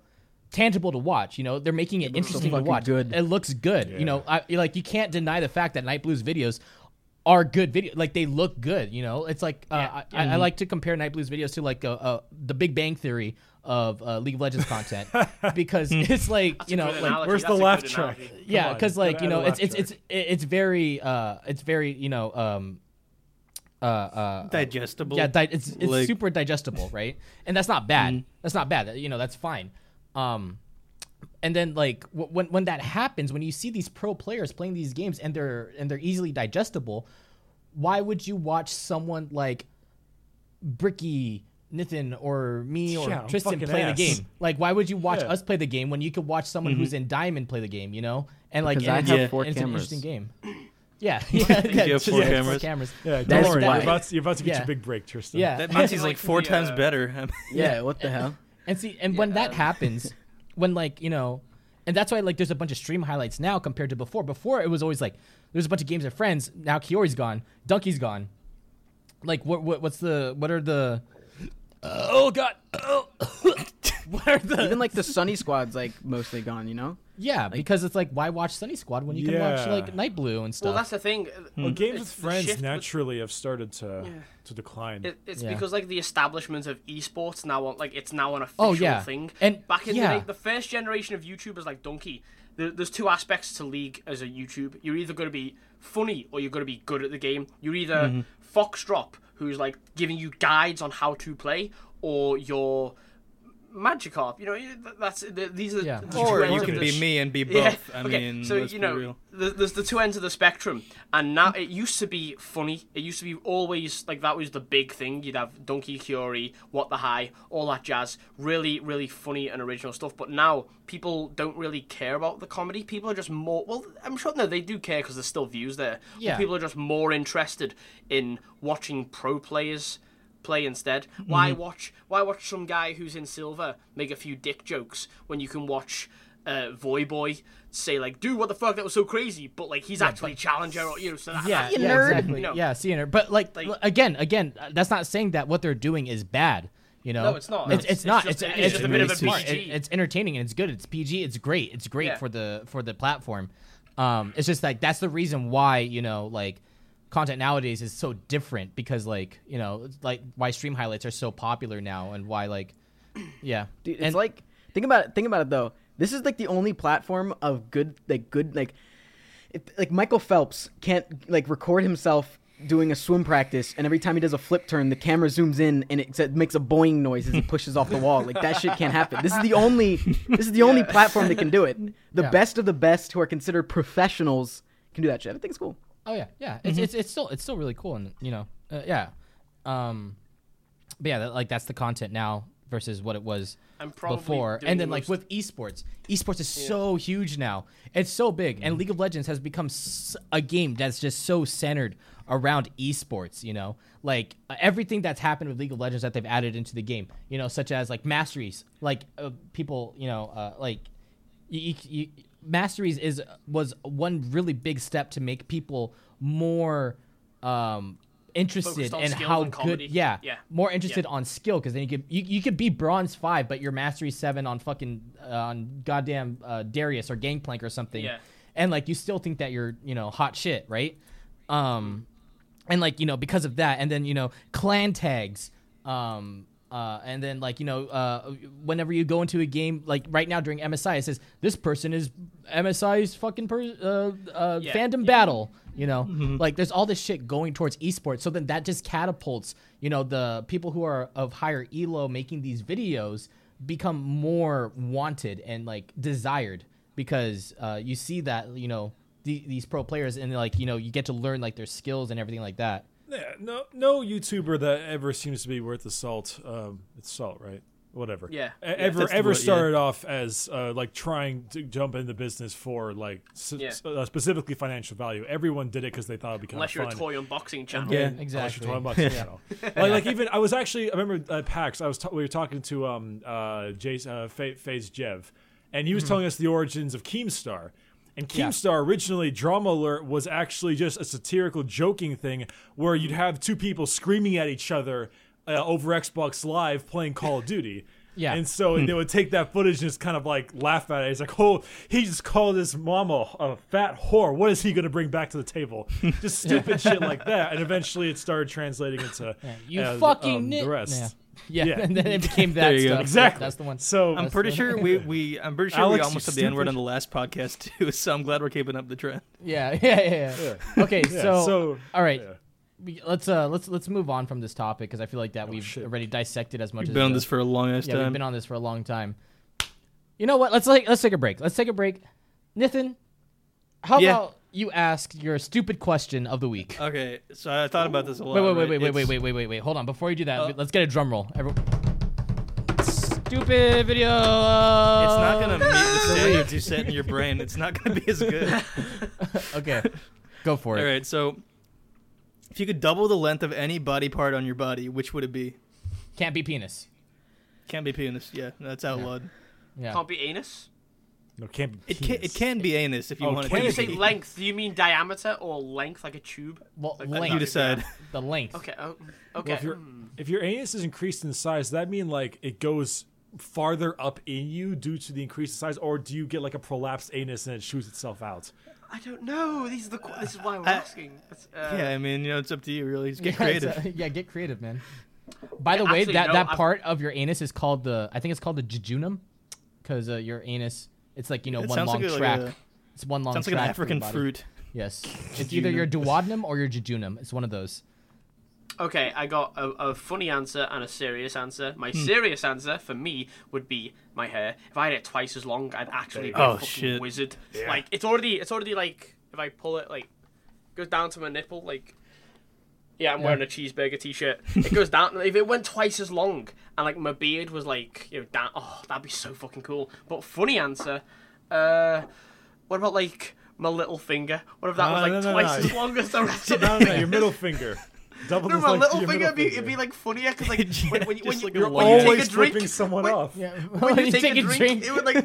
tangible to watch. You know they're making it, so interesting to watch. good. it looks good you know. I, like you can't deny the fact that Nightblue's videos are good video. Like they look good. You know, it's like uh, Yeah. I, I like to compare Nightblues videos to like uh, uh, the Big Bang Theory of uh, League of Legends content because it's like you know like. Where's That's the a laugh track? analogy. yeah because like you know it's laugh it's it's it's very uh it's very you know um uh uh Digestible. yeah di- it's it's Like- super digestible right and that's not bad Mm-hmm. that's not bad you know that's fine um and then like w- when when that happens when you see these pro players playing these games and they're and they're easily digestible why would you watch someone like Bricky Nathan or me or Yeah, Tristan play ass. the game like why would you watch Yeah. us play the game when you could watch someone who's in diamond play the game you know and like and I it's, have a- four and it's an interesting game yeah yeah, yeah You have four yeah, cameras? Yeah, don't That's worry. You're about, to, you're about to get Yeah. your big break, Tristan. yeah That means he's like like four the, times uh, better. Yeah, what the hell? And see, and when that happens, when like you know, and that's why like there's a bunch of stream highlights now compared to before. Before it was always like there's a bunch of games of friends. Now Kiori's gone, Donkey's gone. Like what what what's the what are the? oh god! Oh. what are the? Even like the Sunny Squad's like mostly gone. You know. Yeah, because it's like why watch Sunny Squad when you can watch like Night Blue and stuff. Well, that's the thing. Well, games It's with friends shift with- naturally have started to to decline. It, it's Yeah. because like the establishment of esports now, on, like it's now an official Oh, yeah. thing. And- back in yeah. the day, the first generation of YouTubers like Donkey, there, there's two aspects to League as a YouTube. You're either going to be funny or you're going to be good at the game. You're either Mm-hmm. Foxdrop, who's like giving you guides on how to play, or you're Magikarp. You know, that's th- these are Yeah. the or two you ends of can be sh- me and be both. yeah. I okay. mean, so let's you be know, real. there's the two ends of the spectrum, and now it used to be funny. It used to be always like that was the big thing. You'd have Donkey Fury, What the High, all that jazz. Really, really funny and original stuff. But now people don't really care about the comedy. People are just more. Well, I'm sure no, they do care because there's still views there. But Yeah. people are just more interested in watching pro players play instead. Why Mm-hmm. watch? Why watch some guy who's in silver make a few dick jokes when you can watch uh, Voyboy say like, "Dude, what the fuck? That was so crazy!" But like, he's actually challenger, you know. So that, yeah, yeah, nerd. exactly. You know. Yeah, see, you nerd. But like, Like- again, again, uh, that's not saying that what they're doing is bad. You know, No, it's not. It's, It's- it's not. it's It's, just- it's, it's just a bit of a. PG. It- it's entertaining and it's good. It's PG. It's great. It's great Yeah. for the for the platform. Um, it's just like that's the reason why you know like content nowadays is so different because like you know like why stream highlights are so popular now and why like yeah Dude, it's and like think about it. Think about it though. This is like the only platform of good, like good, like, if, like Michael Phelps can't like record himself doing a swim practice, and every time he does a flip turn, the camera zooms in and it, it makes a boing noise as he pushes off the wall. Like that shit can't happen. This is the only. This is the only platform that can do it. The Yeah. best of the best who are considered professionals can do that shit. I think it's cool. Oh yeah, yeah. It's it's it's still it's still really cool, and you know, uh, yeah. Um, but yeah, that, like that's the content now versus what it was before. And then the like with esports, esports is so huge now. It's so big, and League of Legends has become s- a game that's just so centered around esports. You know, like uh, everything that's happened with League of Legends that they've added into the game. You know, such as like masteries, like uh, people, you know, uh, like you, you, you, masteries is was one really big step to make people more um interested in how good comedy. yeah, Yeah. more interested Yeah. on skill because then you could you, you could be bronze five but you're mastery seven on fucking uh, on goddamn uh, Darius or Gangplank or something Yeah. and like you still think that you're you know hot shit right um and like you know because of that and then you know clan tags um uh, and then like you know uh, whenever you go into a game like right now during MSI it says this person is MSI's fucking per- uh, uh, Yeah. fandom battle you know? Like there's all this shit going towards esports. So then that just catapults you know the people who are of higher elo making these videos become more wanted and like desired because uh, you see that you know the, these pro players and like you know you get to learn like their skills and everything like that Yeah, no, no YouTuber that ever seems to be worth the salt. Um, it's salt, right? Whatever. Yeah. E- Yeah. Ever That's ever word, yeah. started off as uh, like trying to jump into business for like s- Yeah. s- uh, specifically financial value. Everyone did it because they thought it'd be kind Unless of you're a toy unboxing channel. Yeah. Unless exactly you're talking about channel. like, like even I was actually I remember at PAX I was ta- we were talking to um uh Jason uh, FaZe Jev, and he was telling us the origins of Keemstar. And Yeah. Keemstar originally, Drama Alert was actually just a satirical, joking thing where you'd have two people screaming at each other uh, over Xbox Live playing Call of Duty. Yeah. And so they would take that footage and just kind of like laugh at it. It's like, oh, he just called his mama a fat whore. What is he going to bring back to the table? Just stupid shit like that. And eventually it started translating into You uh, fucking um, the rest. Yeah. Yeah, Yeah. and then it became that There you go. stuff. Exactly. That's the one. So I'm pretty sure we, we I'm pretty sure Alex, we almost had the N word stupid- on the last podcast too. So I'm glad we're keeping up the trend. Yeah, yeah, yeah. yeah. Okay, yeah, so, so all right, yeah. we- let's uh let's let's move on from this topic because I feel like that we've Oh, shit. already dissected as much We've as been on the- this for a long ass yeah we've time. been on this for a long time. You know what? Let's like let's take a break. Let's take a break. Nathan, how Yeah. about you ask your stupid question of the week? Okay, so I thought about this a lot. Wait, wait, wait, right? wait, wait, wait, wait, wait, wait, wait. Hold on. Before you do that, Uh, let's get a drum roll. Everyone. Stupid video. It's not gonna meet the standards you set in your brain. It's not gonna be as good. Okay, go for it. All right, so if you could double the length of any body part on your body, which would it be? Can't be penis. Can't be penis. Yeah, that's outlawed. Yeah. Can't be anus. No, can't be It can it can be anus if you Oh, want When to you say be. length, do you mean diameter or length like a tube? Well, Like, length. You decide. The length. Okay. Oh, okay. Well, if, your if your anus is increased in size, does that mean like it goes farther up in you due to the increased size, or do you get like a prolapsed anus and it shoots itself out? I don't know. These are the. qu- This is why we're I- asking. Uh, Yeah, I mean, you know, it's up to you. Really, just get Yeah, creative. uh, yeah, get creative, man. By the way, actually, that no, that I've- part of your anus is called the I think it's called the jejunum, because uh, your anus it's like you know It one long like a- like track. a- it's one long Sounds like an track African fruit. Yes, it's either your duodenum or your jejunum. It's one of those. Okay, I got a, a funny answer and a serious answer. My Hmm. serious answer for me would be my hair. If I had it twice as long, I'd actually be Oh, a fucking shit. wizard. Like it's already, it's already like if I pull it, like goes down to my nipple, like. Yeah, I'm wearing a cheeseburger t-shirt. It goes down. If it went twice as long and like my beard was like, you know, down. Oh, that'd be so fucking cool. But funny answer. Uh, what about like my little finger? What if that No, was like no, no, twice no. as long as the rest of No, no, your middle finger. Double no, my length little finger, middle it'd be, it'd be like funnier because like Yeah, when, when, you- when, you, like you're, when you take Always a drink, flipping someone when- off. Yeah, when you take, a, drink, it would like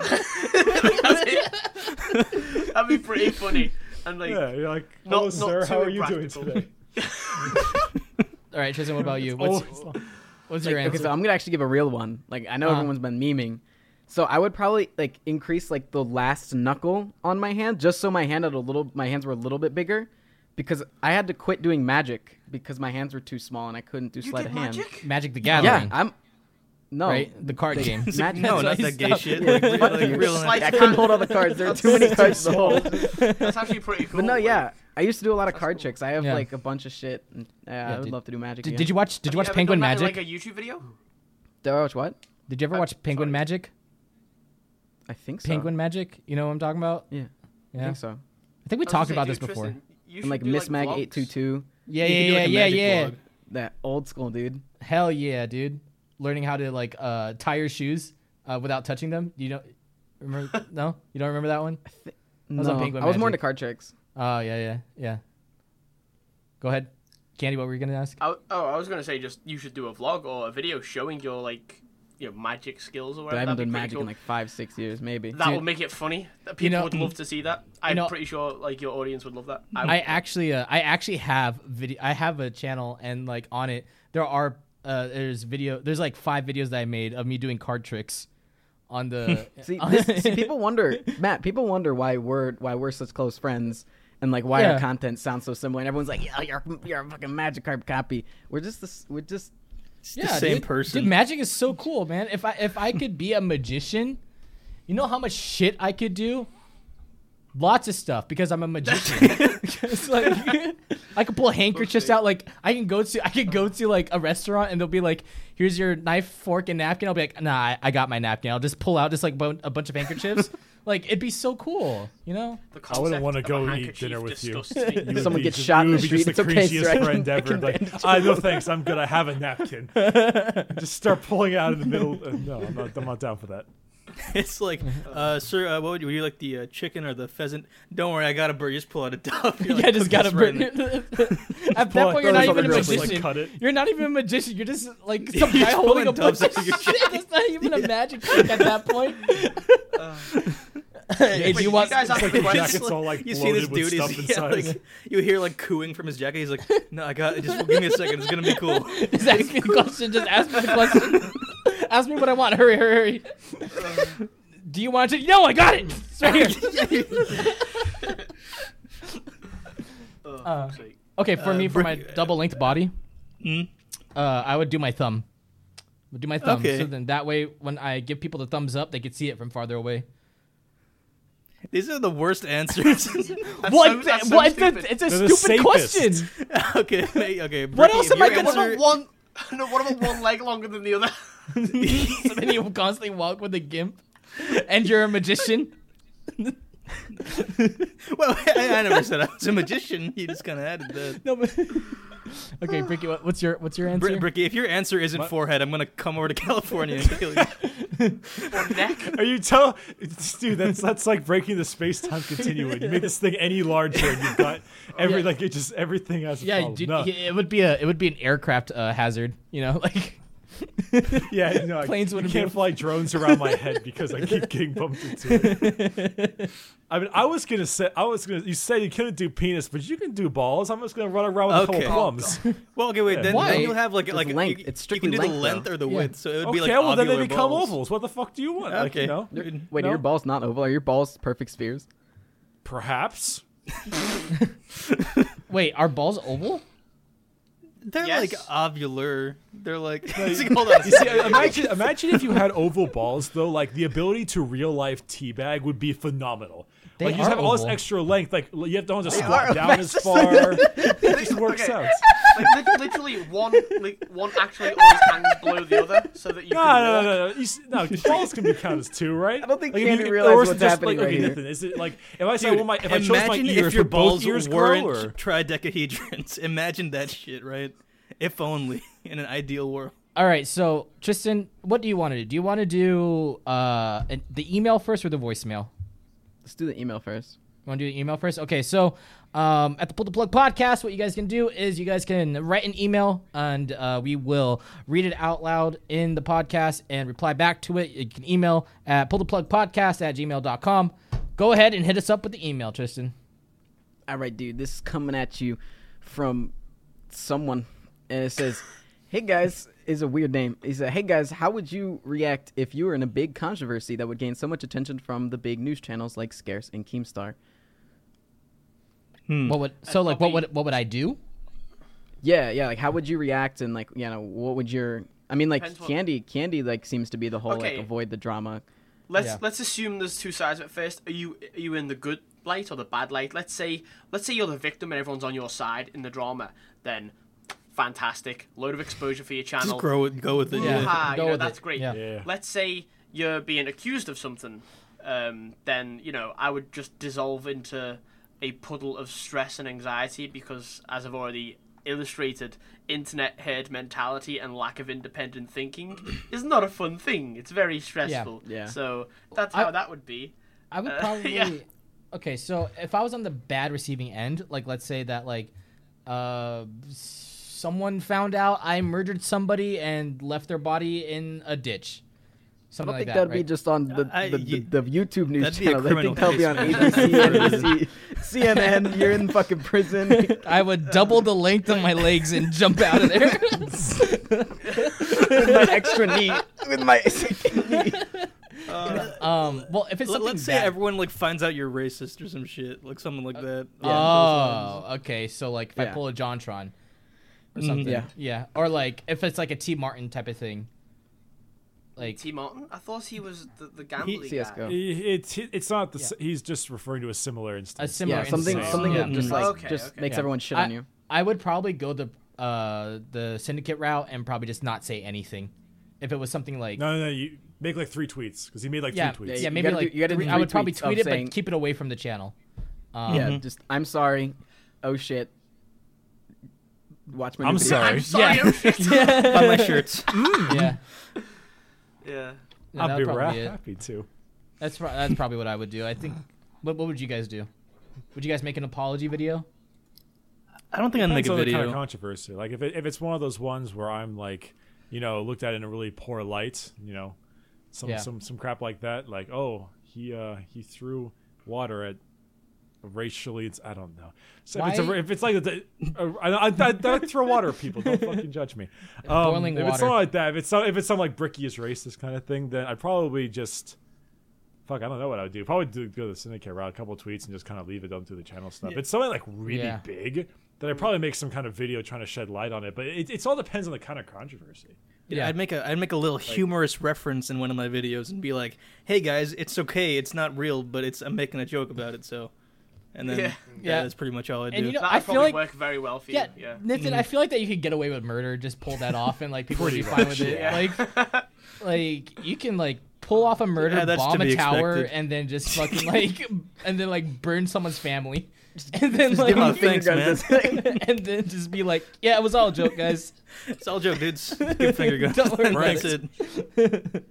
that'd be pretty funny. And like, Yeah, you're like, Not- hello, not sir. How are you doing today? All right, Tristan, what about you? What's, Always- what's your Okay, so I'm gonna actually give a real one. Like I know Uh-huh. everyone's been memeing, so I would probably like increase like the last knuckle on my hand, just so my hand had a little, my hands were a little bit bigger, because I had to quit doing magic because my hands were too small and I couldn't do you sleight did of hand. magic. Magic the Yeah, I'm. No, right, the card the- game. Magic- No, not That's that gay shit. Yeah, Like, real, like, real Slight- I couldn't hold all the cards. There were too many cards to hold. That's actually pretty cool. But no, like- yeah, I used to do a lot of card cool. tricks. I have Yeah. like a bunch of shit. And, yeah, I would did- love to do magic. Did, again. did you watch? Did Have you watch Penguin done that in, Magic? Like a YouTube video. Did I watch what? Did you ever Uh, watch Penguin sorry. Magic? I think so. Penguin Magic. You know what I'm talking about? Yeah, Yeah. I think so. I think we talked about this before. Tristan, you And like Miss Mag eight two two. Yeah, You could do, yeah, like, a yeah, magic yeah, vlog. That old school dude. Hell yeah, dude! Learning how to like uh, tie your shoes uh, without touching them. You don't remember? no, you don't remember that one? was no, on I was more into card tricks. Oh yeah, yeah, yeah. Go ahead, Candy. What were you gonna ask? I, oh, I was gonna say just you should do a vlog or a video showing your like your magic skills or whatever. I haven't That'd done magic cool. in like five, six years, maybe. That Dude. would make it funny. That People know- would love to see that. I'm know- pretty sure like your audience would love that. I actually, uh, I actually have video. I have a channel, and like on it, there are uh, there's video. There's like five videos that I made of me doing card tricks on the. See, this, see, people wonder, Matt. People wonder why we're why we're such close friends, and like why Yeah. our content sounds so similar. And everyone's like, "Yeah, you're you're a fucking magic card copy." We're just this. We're just. It's the same dude, person. Dude, magic is so cool, man. If I if I could be a magician, you know how much shit I could do. Lots of stuff because I'm a magician. It's like I can pull handkerchiefs out. Like I can go to I can go to like a restaurant and they'll be like, "Here's your knife, fork, and napkin." I'll be like, "Nah, I, I got my napkin." I'll just pull out just like bo- a bunch of handkerchiefs. like it'd be so cool, you know? The I wouldn't wanna of a go eat dinner with you. You would Someone be gets just- shot you in would the be just street, it's okay, sir, I can- friend I ever. can Like, bandage I no thanks. I'm good. I have a napkin. just start pulling out in the middle. Uh, no, I'm not. I'm not down for that. It's like, uh, sir, uh, what would you, would you like the uh, chicken or the pheasant? Don't worry, I got a bird. Just pull out a dove. You're yeah, just got a right At that point, you're not even a like, magician. it. You're not even a magician. You're just like some guy holding a bunch of shit. It's not even a magic trick at that point. hey, do you want? you guys Like the questions? all like You see this dude? He's yeah, like, you hear like cooing from his jacket. He's like, "No, I got. Just give me a second. It's gonna be cool." Just ask me the question. Just ask me the question. Ask me what I want. Hurry, hurry, hurry. Do you want to? No, I got it. It's right here. Uh. Okay, for Uh, me, for my double length body, Hmm? uh, I would do my thumb. Would do my thumb. Okay. So then that way, when I give people the thumbs up, they could see it from farther away. These are the worst answers. What? so- so what? It's, a, it's a They're stupid question. safest. okay, ma- okay. What Bricky, else if am I gonna- What answer- about one? No, what about one leg longer than the other? so then you constantly walk with a gimp, and you're a magician. Well, I, I never said I was a magician. You just kind of added that. No, but okay, Bricky, what, what's your what's your answer? Br- Bricky, if your answer isn't forehead, I'm gonna come over to California and kill you. Neck? Are you tell, dude? That's that's like breaking the space time continuum. You make this thing any larger, and you've got every Yeah. like it just everything has. A yeah, problem. dude, No. it would be a it would be an aircraft uh, hazard. You know, like yeah, no, Planes I, wouldn't you be can't fly drones around my head because I keep getting bumped into it. I mean, I was gonna say, I was gonna. You said you couldn't do penis, but you can do balls. I'm just gonna run around with Okay. a couple plums. Oh, well, okay, wait. Then, Why? then you'll have like It's like length. You, It's you strictly can do the length, length though. or the Yeah. width, so it would okay, be like well then they become balls. ovals. What the fuck do you want? Like, Okay. you know, Wait, no? are your balls not oval? Are your balls perfect spheres? perhaps. wait, are balls oval? They're Yes. like ovular. They're like. hold on. You see, imagine, imagine if you had oval balls, though. Like the ability to real life teabag would be phenomenal. They like you just are have all this extra length. Like you have don't have to squat down oval. as far. it just works Okay. out. Like literally one, like one actually always hangs below the other, so that you No, can no, no, no, no. You no, balls can be counted as two, right? I don't think like, if Candy you- realized or what's just, happening like, right okay, here. Nathan, is it like if I say Dude, well, my if I chose my imagine ears, if your would both balls ears weren't grow, or? tridecahedrons. Imagine that shit, right? If only in an ideal world. All right, so Tristan, what do you want to do? Do you want to do uh, the email first or the voicemail? Let's do the email first. You want to do the email first? Okay, so um, at the Pull the Plug podcast, what you guys can do is you guys can write an email and uh, we will read it out loud in the podcast and reply back to it. You can email at pulltheplugpodcast at gmail.com. Go ahead and hit us up with the email, Tristan. All right, dude. This is coming at you from someone, and it says, "Hey guys." Is a weird name. He said, "Hey guys, how would you react if you were in a big controversy that would gain so much attention from the big news channels like Scarce and Keemstar?" Hmm. What would so like what would what would I do? Yeah, yeah. Like, how would you react, and like, you know, what would your? I mean, like, Depends what- Candy, Candy, like, seems to be the whole like avoid the drama. Let's Yeah. let's assume there's two sides of it first. Are you are you in the good light or the bad light? Let's say let's say you're the victim and everyone's on your side in the drama. Then fantastic, load of exposure for your channel. Just grow it, go with it. Yeah. Yeah. Ah, Go you know, with that's it. great. Yeah. Yeah. Let's say you're being accused of something, um, then you know I would just dissolve into a puddle of stress and anxiety because, as I've already illustrated, internet herd mentality and lack of independent thinking is not a fun thing. It's very stressful. Yeah. So that's I- how that would be. I would Uh, probably. yeah. Okay, so if I was on the bad receiving end, like let's say that like, uh, someone found out I murdered somebody and left their body in a ditch, I something don't like think that. that'd be just on the I- the, the, the YouTube news that'd be a channel. I criminal think that'll be on case. ABC, NBC, CNN. You're in fucking prison. I would double the length of my legs and jump out of there. with my extra knee. With my second knee. um, well, if it's let's say bad- everyone like finds out you're racist or some shit, like something like that. Oh, okay. So like, if I pull a JonTron or Mhm. something, Yeah. yeah, or like if it's like a TmarTn type of thing, like TmarTn, I thought he was the, the gambling guy. CS:GO. It's it's not the. s He's just referring to a similar instance. a similar Yeah, something instance. something yeah. that just Mm. like Okay, just okay. makes Yeah. everyone shit I, on you. I would probably go the uh the syndicate route and probably just not say anything. If it was something like No, no, no. You make like three tweets because he made like yeah, three yeah, tweets. you maybe gotta do- like you gotta do three- I would probably tweet it, saying- but keep it away from the channel. Um, Yeah, just I'm sorry. Oh shit. Watch my. I'm video. sorry. I'm sorry. Yeah. shit. Buy my shirts. yeah. yeah. No, I'd that'd be probably ra- be it. happy to. That's pro- that's probably what I would do. I think. What what would you guys do? Would you guys make an apology video? I don't think I'd make Depends a on the kind of controversy. Like if it, if it's one of those ones where I'm like, you know, looked at in a really poor light, you know, some Yeah. some some crap like that. Like, oh, he uh he threw water at racially. It's I don't know. So if it's, a, if it's like the, uh, I, I, I, I throw water at people. Don't fucking judge me. Um, Boiling if it's water. something like that, if it's some, if it's some like Bricky is racist kind of thing, then I'd probably just. Fuck, I don't know what I would do. Probably do, go the syndicate route, a couple of tweets, and just kind of leave it. Don't do the channel stuff. It's something like really Yeah. big. Then I'd probably make some kind of video trying to shed light on it. But it, it's all depends on the kind of controversy. Yeah. I'd make a I'd make a little humorous reference in one of my videos and be like, "Hey guys, it's okay. It's not real, but it's I'm making a joke about it." So, and then Yeah. yeah, Yeah. that's pretty much all I And do. you know, That I feel probably like work very well for yeah, you. Yeah. Nathan, I mm-hmm. feel like that you could get away with murder, just pull that off, and like people would be fine with it. yeah. Like, like you can like pull off a murder, Yeah, that's to bomb a tower, expected. and then just fucking like, and then like burn someone's family, and then like, give 'em a oh, Finger thanks, guns, man. and then just be like, yeah, it was all a joke, guys. It's all joke, dudes. Give finger guns. Don't worry about That's it. it.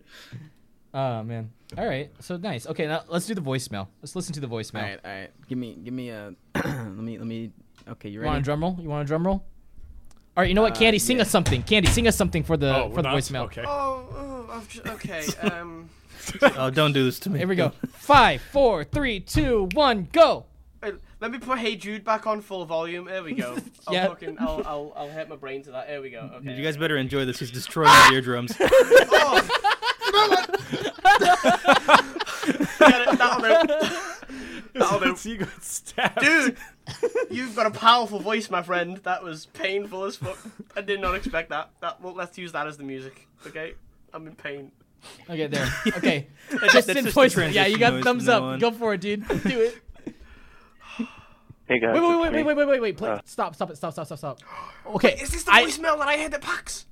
Oh man. All right. So nice. Okay, now let's do the voicemail. Let's listen to the voicemail. all right, all right. Give me, give me a. let me, let me. Okay, you ready? You want a drum roll? You want a drum roll? All right. You know what, Uh, Candy? Sing yeah. us something. Candy, sing us something for the oh, for we're the not? voicemail. Okay. Oh, oh I've just, okay. Um, Oh, don't do this to me. Here we go. Five, four, three, two, one, go. wait, let me put Hey Jude back on full volume. There we go. I'll Yeah. fucking, I'll, I'll, I'll hit my brain to that. There we go. Okay. You guys better enjoy this. He's destroying my eardrums. Get it? That'll do. That'll do. You got stabbed. Dude, you've got a powerful voice, my friend. That was painful as fuck. I did not expect that. That well, let's use that as the music. Okay, I'm in pain. Okay, there. Okay. That's Just just in the voice. Yeah, you got thumbs from up. now. Go for it, dude. Do it. Hey guys, Wait, wait, it's wait, wait, wait, wait, wait, wait. Play. Uh. stop, stop it. Stop, stop, stop, stop. Okay. Is this the I- voicemail that I hit at PAX?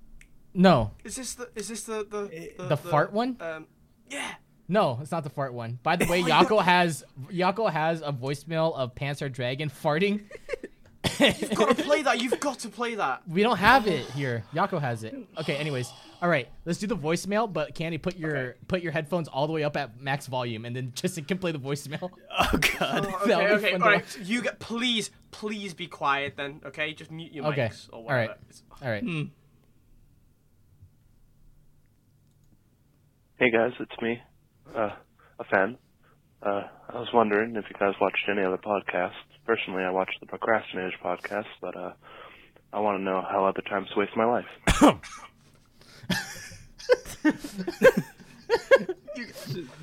No, Is this the? Is this the the the fart one? Um, yeah. no, it's not the fart one. By the way, Yako has Yako has a voicemail of PantsAreDragon farting. You've got to play that. You've got to play that. We don't have it here. Yako has it. Okay. Anyways, all right. Let's do the voicemail. But Candy, put your put your headphones all the way up at max volume, and then just can play the voicemail. Oh God. Oh, That'll okay, okay, fun all. You get please, please be quiet then. Okay, just mute your Okay, mics or whatever. It's- All right. Hmm. Hey guys, it's me, uh, a fan. Uh, I was wondering if you guys watched any other podcasts. Personally, I watched the Procrastinators podcast, but uh, I want to know how other times waste my life.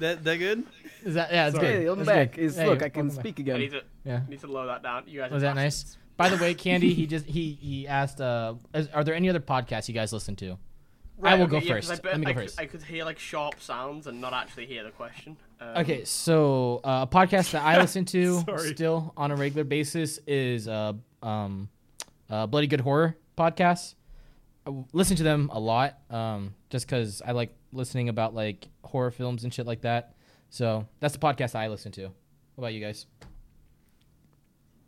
That that good? Is that yeah? It's Sorry. good. Hey, I'm That's back. good. Is Hey, look, I can welcome back. speak I again. need to Yeah. need to lower that down. You guys. Was that nice? By the way, Candy, he just he he asked, uh, is, are there any other podcasts you guys listen to? I will go okay, yeah, 'cause first. I, bet Let me go I could- first. I could hear like sharp sounds and not actually hear the question. Um, Okay, so uh, a podcast that I listen to still on a regular basis is uh, um, uh, Bloody Good Horror podcast. I w- listen to them a lot, um, just because I like listening about like horror films and shit like that. So that's the podcast I listen to. What about you guys?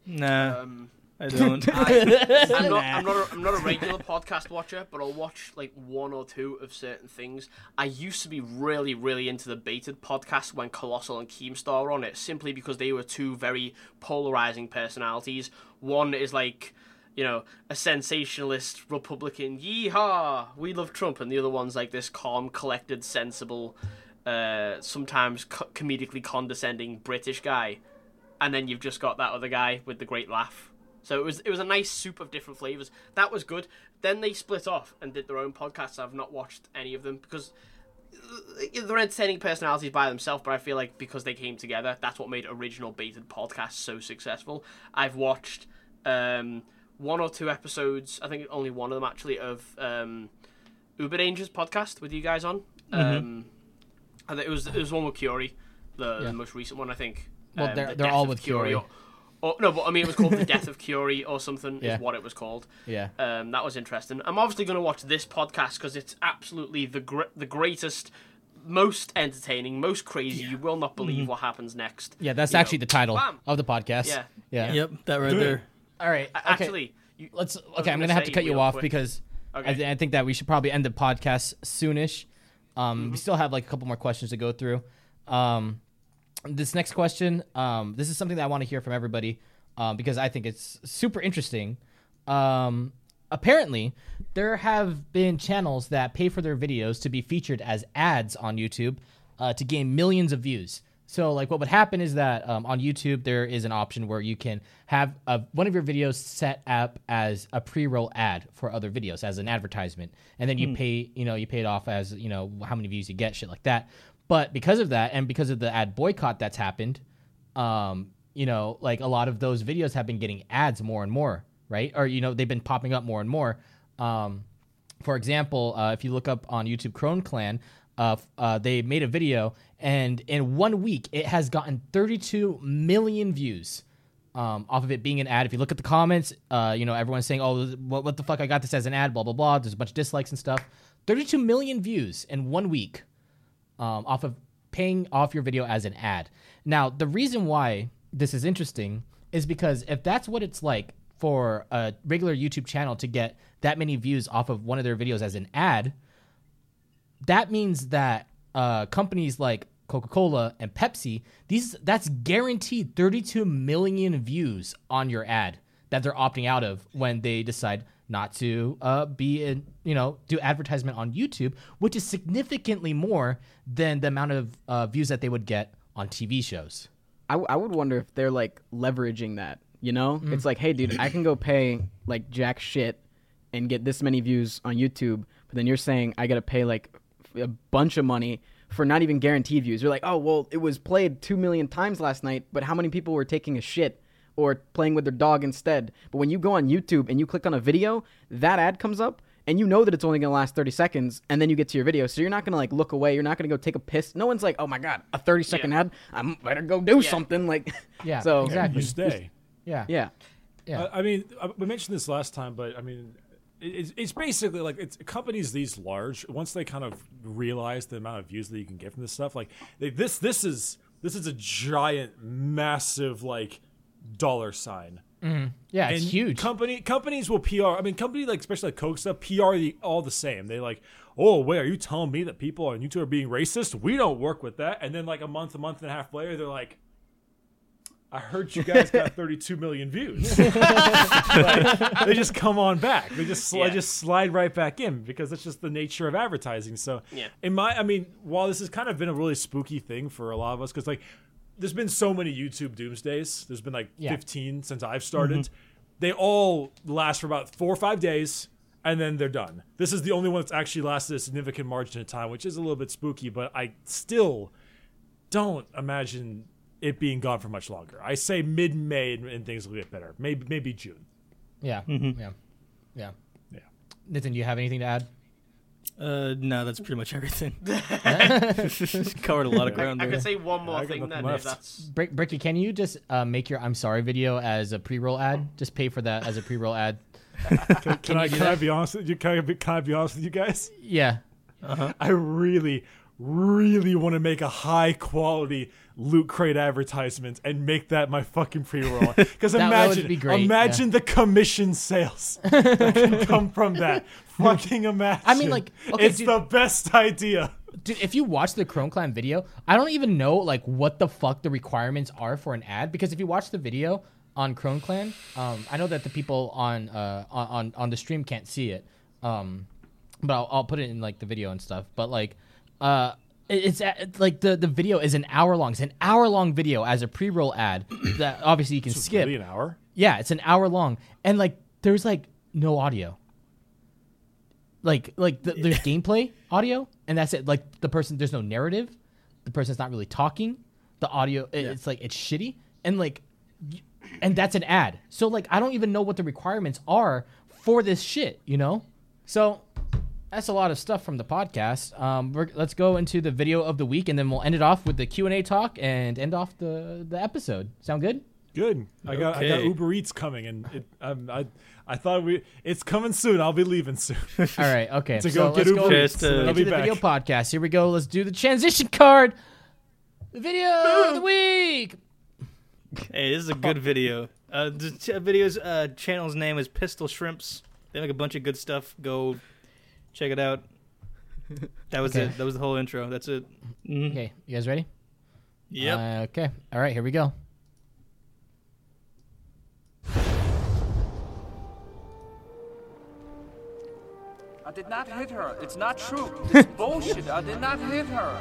Nah, Um, I don't. I, I'm not. I'm not. A, I'm not a regular podcast watcher, but I'll watch like one or two of certain things. I used to be really, really into the baited podcast when Colossal and Keemstar were on it, simply because they were two very polarizing personalities. One is like, you know, a sensationalist Republican, yeehaw, we love Trump, and the other one's like this calm, collected, sensible, uh, sometimes co- comedically condescending British guy and then you've just got that other guy with the great laugh. So it was it was a nice soup of different flavors. That was good. Then they split off and did their own podcasts. I've not watched any of them because uh, they're entertaining personalities by themselves. But I feel like because they came together, that's what made original baited podcasts so successful. I've watched um, one or two episodes. I think only one of them actually of um, Uber Dangers podcast with you guys on. Um, I think it was it was one with Curie, the, Yeah. the most recent one I think. Well, Um, they're- The they're all with Curie. Or, or, no, but I mean it was called the Death of Curie or something. Yeah. Is what it was called. Yeah. Um, that was interesting. I'm obviously going to watch this podcast because it's absolutely the gr- the greatest, most entertaining, most crazy. You will not believe what happens next. Mm-hmm. Yeah, that's You know. actually the title Bam. of the podcast. Yeah. Yeah. yep, that right there. All right. Okay. Actually, you, let's. was Okay, I'm gonna gonna have to cut you off quick- because I, th- I think that we should probably end the podcast soonish. Um, Mm-hmm. we still have like a couple more questions to go through. Um, this next question, um, this is something that I want to hear from everybody, um, because I think it's super interesting. Um, apparently, there have been channels that pay for their videos to be featured as ads on YouTube uh, to gain millions of views. So like what would happen is that um, on YouTube there is an option where you can have a, one of your videos set up as a pre-roll ad for other videos as an advertisement, and then you pay you know you pay it off as you know how many views you get, shit like that. But because of that, and because of the ad boycott that's happened, um, you know, like a lot of those videos have been getting ads more and more, right? Or you know, they've been popping up more and more. Um, for example, uh, if you look up on YouTube Crone Clan, uh, uh, they made a video, and in one week, it has gotten 32 million views um, off of it being an ad. If you look at the comments, uh, you know everyone's saying, "Oh, what, what the fuck? I got this as an ad." Blah blah blah. There's a bunch of dislikes and stuff. 32 million views in one week um, off of paying off your video as an ad. Now, the reason why this is interesting is because if that's what it's like for a regular YouTube channel to get that many views off of one of their videos as an ad, that means that uh, companies like Coca-Cola and Pepsi, these that's guaranteed 32 million views on your ad that they're opting out of when they decide not to uh, be in, you know, do advertisement on YouTube, which is significantly more than the amount of uh, views that they would get on TV shows. I, w- I would wonder if they're like leveraging that. You know, it's like, hey, dude, I can go pay like jack shit and get this many views on YouTube, but then you're saying I gotta pay like a bunch of money for not even guaranteed views. You're like, oh well, it was played two million times last night, but how many people were taking a shit or playing with their dog instead? But when you go on YouTube and you click on a video, that ad comes up. And you know that it's only gonna last 30 seconds, and then you get to your video, so you're not gonna like look away. You're not gonna go take a piss. No one's like, "Oh my god, a 30 second ad! I better go do something." Like, Yeah, so exactly. You stay. Yeah. yeah. Yeah. I I mean, I- we mentioned this last time, but I mean, it's, it's basically like it's companies these large. Once they kind of realize the amount of views that you can get from this stuff, like they, this, this is this is a giant, massive like dollar sign. Mm-hmm. Yeah, it's and huge. Company companies will PR. I mean, company like especially like Coke stuff PR the, all the same. They like, oh wait, are you telling me that people on YouTube are being racist? We don't work with that. And then like a month, a month and a half later, they're like, I heard you guys got 32 million views. Like, they just come on back. They just sli- Yeah. just slide right back in because that's just the nature of advertising. So Yeah. in my, I mean, while this has kind of been a really spooky thing for a lot of us, because like there's been so many YouTube doomsdays. There's been like Yeah. 15 since I've started. Mm-hmm. They all last for about four or five days, and then they're done. This is the only one that's actually lasted a significant margin of time, which is a little bit spooky. But I still don't imagine it being gone for much longer. I say mid-May and, and things will get better. Maybe maybe June. yeah. Mm-hmm. Yeah. Yeah. Yeah. Nathan, do you have anything to add? Uh, no, that's pretty much everything. Covered a lot of ground I there. could say one more I got thing nothing then, left. if that's Brick, Bricky, can you just uh, make your "I'm sorry" video as a pre-roll ad? Just pay for that as a pre-roll ad. Can, can I can I be honest with you? Can I be, can I be honest with you guys? Yeah. I really, really want to make a high quality loot crate advertisements and make that my fucking pre-roll. Because That- that would imagine, be great, imagine the commission sales that can come from that. fucking imagine. I mean, like, okay, it's dude- the best idea. Dude, if you watch the Chrome Clan video, I don't even know like what the fuck the requirements are for an ad because if you watch the video on Chrome Clan, um, I know that the people on uh on on, the stream can't see it, um, but I'll, I'll put it in like the video and stuff. But like, uh, it's uh, like the the video is an hour long. It's an hour long video as a pre roll ad that obviously you can skip. Really, an hour? Yeah, it's an hour long, and like there's like no audio. Like like the, there's gameplay audio, and that's it. Like the person, there's no narrative. The person's not really talking. The audio, it- it's like it's shitty, and like, and that's an ad. So like I don't even know what the requirements are for this shit. You know, so. That's a lot of stuff from the podcast. Um, we're, let's go into the video of the week, and then we'll end it off with the Q and A talk, and end off the the episode. Sound good? Good. I got I got Okay. Uber Eats coming, and it, um, I I thought we it's coming soon. I'll be leaving soon. All right, okay. to so go get let's Uber go Eats. Just, and uh, I'll into be the back. video podcast. Here we go. Let's do the transition card. The video of the week. Hey, this is a good video. Uh, the ch- video's uh, channel's name is Pistol Shrimps. They make a bunch of good stuff. Go check it out. That was Okay. it. That was the whole intro. That's it. Mhm. Okay, you guys ready? Yep. Uh, okay. All right, here we go. I did not hit her. It's not true. It's bullshit. I did not hit her.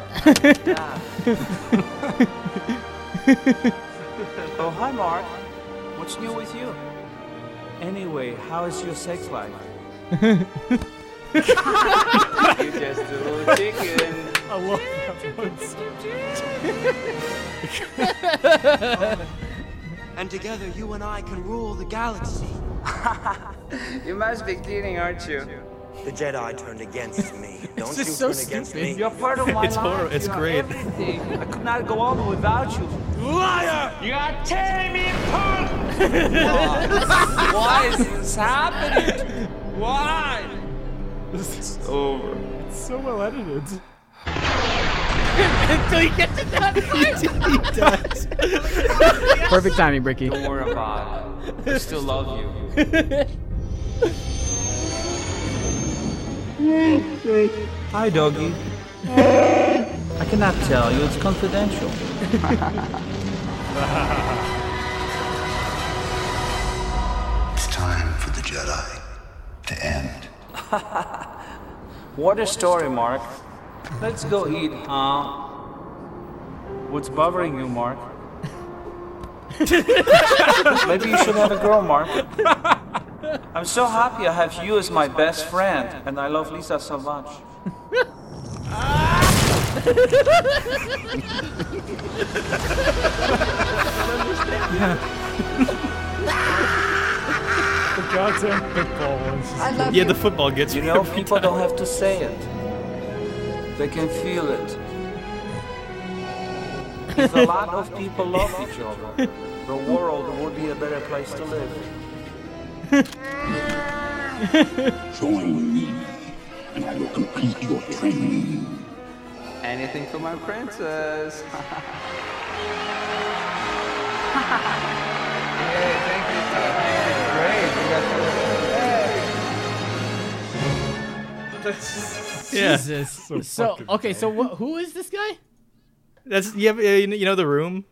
Oh, hi, Mark. What's new with you? Anyway, how is your sex life? You just a little chicken. I love that one. And together, you and I can rule the galaxy. You must be kidding, aren't you? The Jedi turned against me. Don't you just so turn against me. You're part of my It's life. horrible. It's You great. I could not go on without you. Liar! You are tearing me apart! Why is this happening? Why? It's Over. It's so well edited. Until he gets to that part. He does. Perfect timing, Bricky. Don't worry about it. I still love you. Hi, doggy. I cannot tell you. It's confidential. It's time for the Jedi to end. What a story, Mark. Let's go eat, huh? What's bothering you, Mark? Maybe you should have a girl, Mark. I'm so happy I have you as my best friend, and I love Lisa so much. The goddamn football ones. Yeah, the football gets You me know, every people time. don't have to say it. They can feel it. If a lot of people love each other, the world would be a better place to live. Join me, and I will complete your training. Anything for my princess. Yeah. Jesus. So So, fucking okay, so wh- who is this guy? That's yeah. You know- you know the room.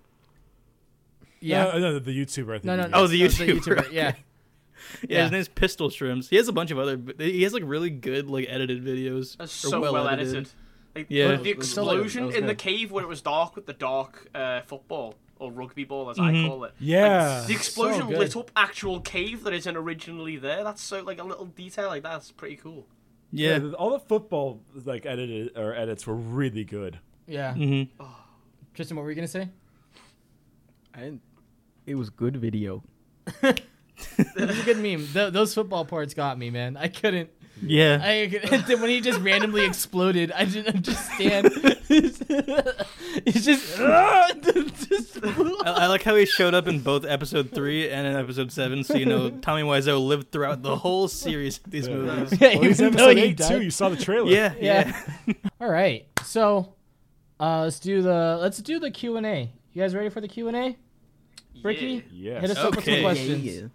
Yeah. No, no, the YouTuber. I think. No, no, no. Oh, the so YouTuber, Yeah. Yeah, Yeah. his name's Pistol Shrimps. He has a bunch of other. He has like really good like edited videos. That's so well, edited. Like, Yeah. the explosion in the cave where it was dark with the dark uh, football or rugby ball, as Mhm. I call it. Yeah. Like, the explosion good. lit up actual cave that isn't originally there. That's so like a little detail like that's pretty cool. Yeah. the- all the football like edited or edits were really good. Yeah. hmm Tristan, what were you gonna say? I didn't, it was good video. It was a good meme. Th- those football parts got me, man. I couldn't. Yeah. I could- when he just randomly exploded, I didn't understand. it's just, just I, I like how he showed up in both episode three and in episode seven, so you know Tommy Wiseau lived throughout the whole series of these movies. Yeah, Well, he's even though episode he eight too. You saw the trailer. Yeah, Yeah. yeah. All right, so uh, let's do the let's do the Q and A. You guys ready for the Q and A? Ricky, Yes. hit us up with some Okay. questions. Hit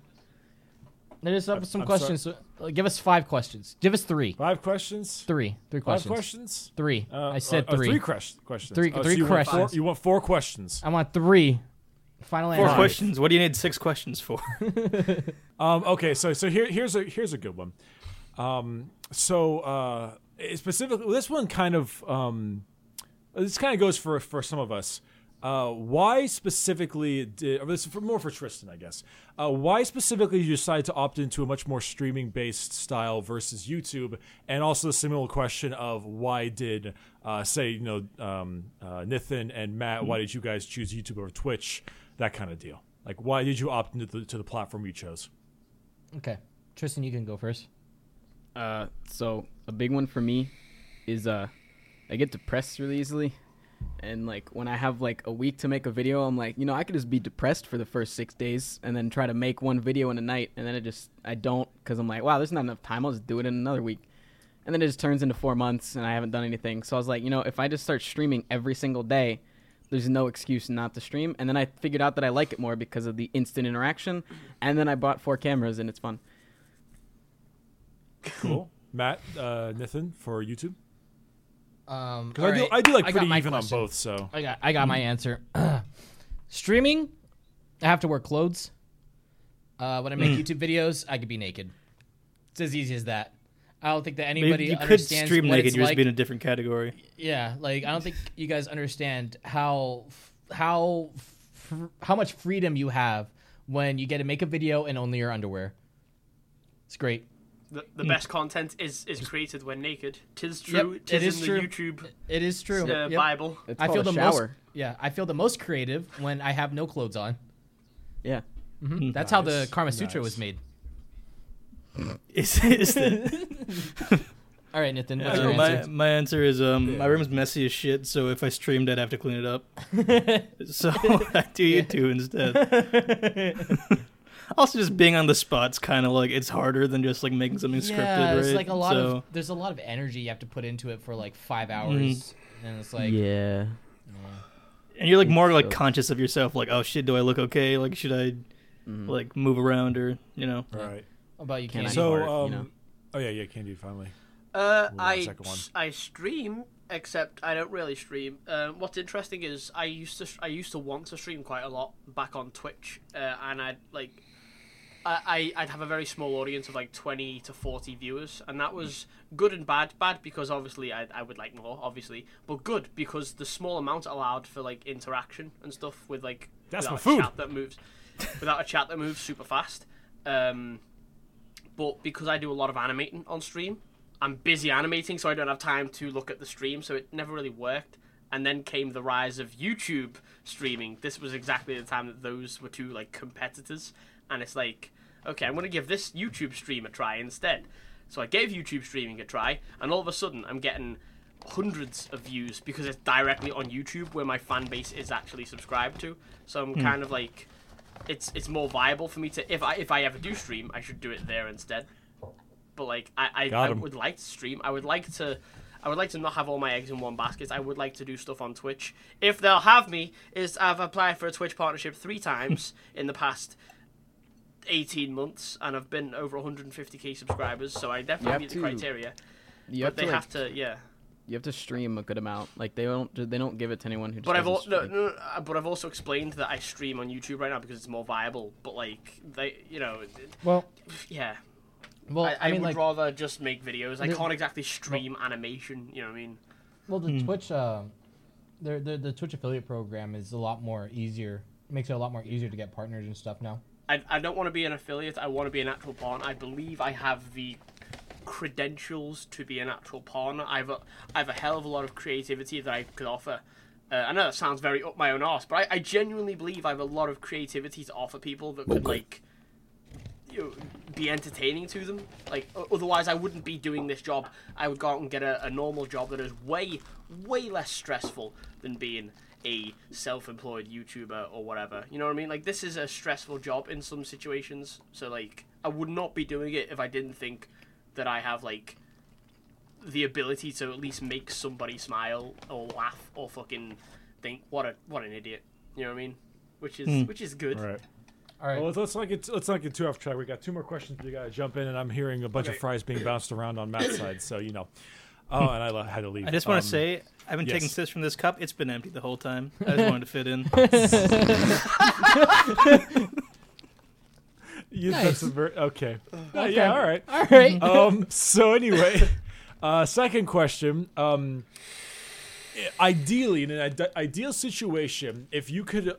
us up with some I'm questions. So, uh, give us five questions. Give us three. Five questions. Three. Three questions. Five questions. questions. Three. Uh, I said uh, uh, three. three ques- questions. Three- Oh, three so you want four- questions. you want four questions. I want three. Final answer. Four questions. What do you need six questions for? Um, okay, so so here here's a here's a good one. Um, so uh, specifically, this one kind of um, this kind of goes for for some of us. Uh, why specifically did or this is for, more for Tristan, I guess. Uh, why specifically did you decide to opt into a much more streaming based style versus YouTube? And also the similar question of why did uh, say you know um, uh, Nathan and Matt, why did you guys choose YouTube over Twitch? That kind of deal. Like, why did you opt into the, to the platform you chose? Okay, Tristan, you can go first. Uh, so a big one for me is uh, I get depressed really easily, and like when I have like a week to make a video, I'm like, you know, I could just be depressed for the first six days and then try to make one video in a night, and then it just I don't because I'm like, wow, there's not enough time. I'll just do it in another week, and then it just turns into four months and I haven't done anything. So I was like, you know, if I just start streaming every single day. There's no excuse not to stream, and then I figured out that I like it more because of the instant interaction, and then I bought four cameras, and it's fun. Cool. Matt, uh, Nathan for YouTube. Um, Because I do, I do like got pretty even on both. So I got I got my answer. Streaming, I have to wear clothes. Uh, when I make Mm. YouTube videos, I could be naked. It's as easy as that. I don't think that Maybe anybody you could stream naked. You're like. just being a different category. Yeah, like I don't think you guys understand how how how much freedom you have when you get to make a video in only your underwear. It's great. The, the Mm. best content is, is created when naked. Tis true. Yep, Tis it is in true. the YouTube It is true. uh, Yep. Bible. It's I feel a the shower. most yeah. I feel the most creative when I have no clothes on. Yeah. hmm That's how the Nice, Karma Sutra nice. was made. Is, is the, All right, Nathan. What's your uh, my answer? my answer is um my room's messy as shit. So if I streamed, I'd have to clean it up. so I do YouTube instead. Also, just being on the spot's kind of like it's harder than just like making something scripted. yeah, right? it's like a lot so, of there's a lot of energy you have to put into it for like five hours, and it's like yeah. and you're like more like conscious of yourself. Like, oh shit, do I look okay? Like, should I Mhm. like move around or you know? Right. How about you, Can Candy? So, fart, um, you know? oh yeah, yeah, Candy finally. Uh, We'll have a I second one. I stream, except I don't really stream. Um, what's interesting is I used to I used to want to stream quite a lot back on Twitch, uh, and I'd like. I, I'd have a very small audience of like 20 to 40 viewers, and that was good and bad. Bad because obviously I, I would like more, obviously, but good because the small amount allowed for like interaction and stuff with like That's without my a chat that moves, without a chat that moves super fast. Um, but because I do a lot of animating on stream, I'm busy animating, so I don't have time to look at the stream, so it never really worked. And then came the rise of YouTube streaming. This was exactly the time that those were two like competitors, and it's like, okay, I'm gonna give this YouTube stream a try instead. So I gave YouTube streaming a try, and all of a sudden I'm getting hundreds of views because it's directly on YouTube where my fan base is actually subscribed to. So I'm hmm. kind of like, it's it's more viable for me to if I if I ever do stream, I should do it there instead. But like I I, I would like to stream. I would like to. I would like to not have all my eggs in one basket. I would like to do stuff on Twitch. If they'll have me, is I've applied for a Twitch partnership three times in the past 18 months, and I've been over 150k subscribers, so I definitely meet the to- criteria. You but have they to, like, have to, yeah. You have to stream a good amount. Like they don't. They don't give it to anyone who. Just But I've doesn't al- no, stream. no, uh, but I've also explained that I stream on YouTube right now because it's more viable. But like they, you know, Well, yeah. well, I, I, I mean, would like, rather just make videos. I can't exactly stream animation. You know what I mean? well, the Twitch, uh, the, the the Twitch affiliate program is a lot more easier. Makes it a lot more easier to get partners and stuff now. I, I don't want to be an affiliate. I want to be an actual partner. I believe I have the credentials to be an actual partner. I have a, I have a hell of a lot of creativity that I could offer. Uh, I know that sounds very up my own arse, but I, I genuinely believe I have a lot of creativity to offer people that could like you know, be entertaining to them. Like otherwise, I wouldn't be doing this job. I would go out and get a, a normal job that is way, way less stressful than being a self-employed YouTuber or whatever. You know what I mean? Like this is a stressful job in some situations. So like, I would not be doing it if I didn't think that I have like the ability to at least make somebody smile or laugh or fucking think what a what an idiot. You know what I mean? Which is Hmm. which is good. All right. All right. Well, let's, let's not get let's not get too off track. We got two more questions. We got to jump in, and I'm hearing a bunch of fries being bounced around on Matt's side. So you know. Oh, and I le- had to leave. I just want Um, to say I've been taking yes. sips from this cup. It's been empty the whole time. I just wanted to fit in. You, Nice. that's a ver- okay. Uh, Okay. Yeah. All right. All right. um, so anyway, uh, second question. Um, ideally, in an ide- ideal situation, if you could,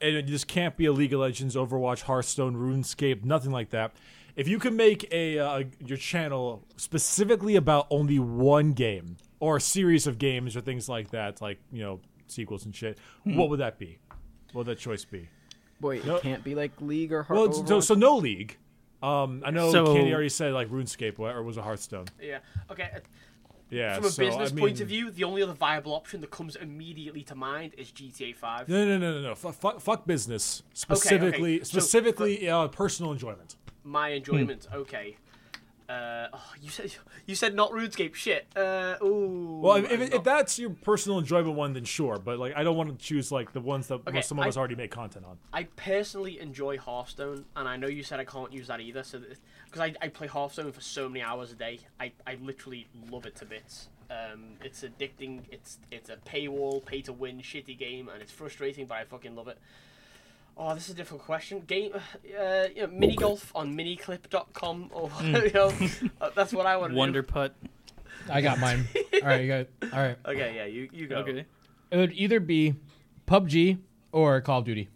and this can't be a League of Legends, Overwatch, Hearthstone, RuneScape, nothing like that. If you could make a uh, your channel specifically about only one game or a series of games or things like that, like you know sequels and shit, what would that be? What would that choice be? Boy, it No- can't be like League or Heart. Well, so, so no league. Um, I know So- Candy already said like RuneScape or or was a Hearthstone? Yeah. Okay. uh, Yeah. From a so, I business point of view, the only other viable option that comes immediately to mind is GTA 5. No, no, no, no, no. Fuck, fuck, fuck business. okay. Specifically, So, specifically, uh, personal enjoyment. My enjoyment. Okay. Uh, oh, you said you said not RuneScape. Shit. Uh, ooh. Well, if, if, if that's your personal enjoyable one, then sure. But like, I don't want to choose like the ones that Okay, some of I- us already make content on. I personally enjoy Hearthstone, and I know you said I can't use that either. So, because I, I play Hearthstone for so many hours a day, I, I literally love it to bits. Um, it's addicting. It's it's a paywall, pay to win, shitty game, and it's frustrating, but I fucking love it. Oh, this is a difficult question. Game, uh, you know, mini golf on miniclip.com or you know, uh, that's what I want to Wonder do. putt. I got mine. All right, you got. All right. Okay, yeah, you you go. Okay. It would either be PUBG or Call of Duty.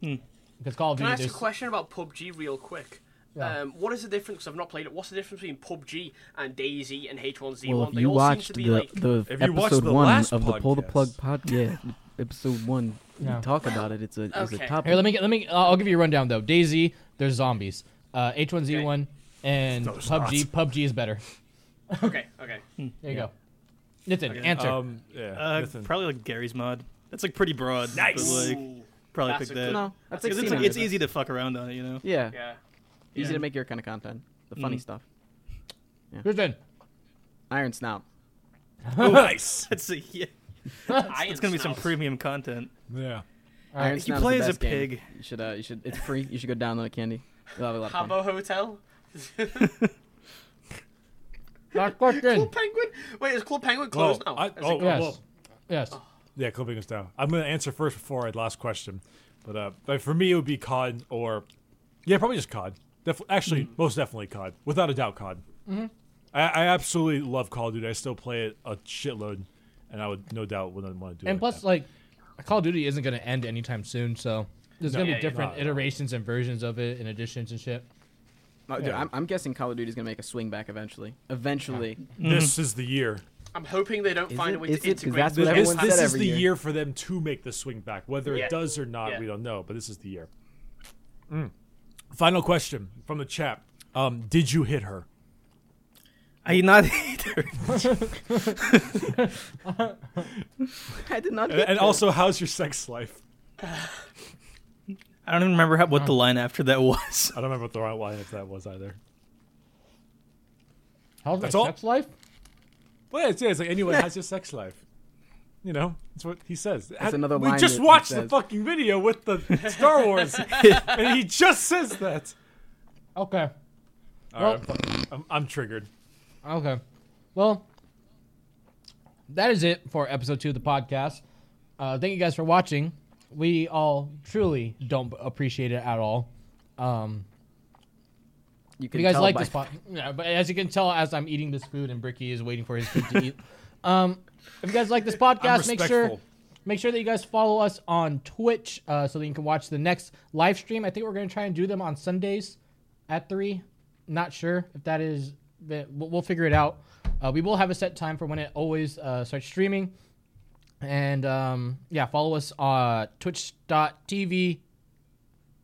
Because Call of Can I Duty, ask a question about PUBG real quick? Yeah. Um, what is the difference? Because I've not played it. What's the difference between PUBG and DayZ and H1Z1? Well, if they you watched seem to be the, like. the If you watched episode one last of the Pull the. Plug pod, yeah, episode one, Yeah. we talk about it. It's a it's a topic. Here, let me get, let me. Uh, I'll give you a rundown though. DayZ, there's zombies. Uh, H1Z1 and No, there's PUBG. PUBG is better. okay, okay. There you go. Nathan, answer. Um, yeah. Uh, Nathan. probably like Garry's Mod. That's like pretty broad. Nice. But, like, probably That's pick that. no, that's like, it's, like, it's easy to fuck around on it, you know. Yeah, Yeah. easy Yeah. to make your kind of content. The funny Mm. stuff. Kristen. Iron Snout. nice. That's a, yeah. Iron It's gonna be some premium content. Yeah. Iron You Snout is play the as a best game. pig. You should uh, you should it's free. You should go download it, Candy. You'll have a lot of fun. Habbo Hotel. Last question. Club Penguin. Wait, is Club Penguin closed Well, now? I- Is oh, closed? Yes. well, Yes. Yeah, clipping Penguin's down. I'm gonna answer first before I last question, but uh, but for me it would be COD or yeah, probably just COD. Def- actually, Mm-hmm. most definitely COD, without a doubt COD. I, I absolutely love Call of Duty. I still play it a shitload, and I would no doubt wouldn't want to do it. And plus, like, Call of Duty isn't going to end anytime soon, so there's No. going to Yeah, be different no, no. iterations and versions of it and additions and shit. Dude, Yeah. I'm, I'm guessing Call of Duty is gonna make a swing back eventually. Eventually. this is the year. I'm hoping they don't Is find it? a way Is to it? 'Cause integrate. that's This, what this- everyone this is every the year. year. for them to make the swing back. Whether Yeah. it does or not, Yeah. we don't know. But this is the year. Mm. Final question from the chat. Um, did you hit her? I not hate her. I did not. And, and her. also, how's your sex life? I don't even remember how, what the line after that was. I don't remember what the right line if that was either. How's That's my all? sex life? Well, yeah, it's, yeah, it's like anyway, how's your sex life? You know, that's what he says. That's another we line just that he watched the says. fucking video with the Star Wars, and he just says that. Okay. All right, I'm, I'm triggered. Okay. Well, that is it for episode two of the podcast. Uh, thank you guys for watching. We all truly don't appreciate it at all. Um, you you guys like this pod, yeah, but as you can tell, as I'm eating this food and Bricky is waiting for his food to eat. Um, if you guys like this podcast, make sure make sure that you guys follow us on Twitch uh, so that you can watch the next live stream. I think we're gonna try and do them on Sundays at three. Not sure if that is. We'll we'll figure it out. Uh, we will have a set time for when it always uh, starts streaming. And um, yeah, follow us on twitch.tv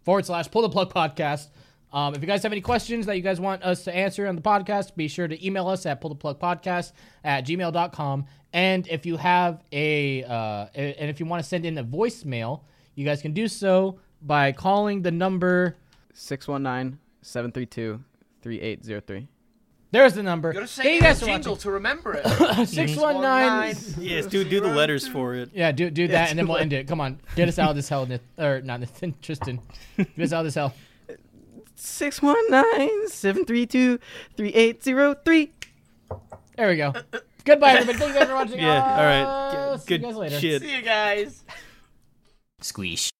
forward slash pull the plug podcast. Um, if you guys have any questions that you guys want us to answer on the podcast, be sure to email us at pull the plug podcast at gmail.com. And if you have a, uh, and if you want to send in a voicemail, you guys can do so by calling the number. 619-732-3803. There's the number. You gotta say Thank it you guys a jingle watching. to remember it. 619. yes, do do the letters for it. Yeah, do do Yeah, that, and then we'll end it. Come on, get us out of this hell, Nith- or not Nathan, Tristan. Get us out of this hell. 619-732-3803. There we go. Goodbye, everybody. Thank you guys for watching. Yeah, all right. Uh, Good- see you good guys later. shit. See you guys. Squeeze.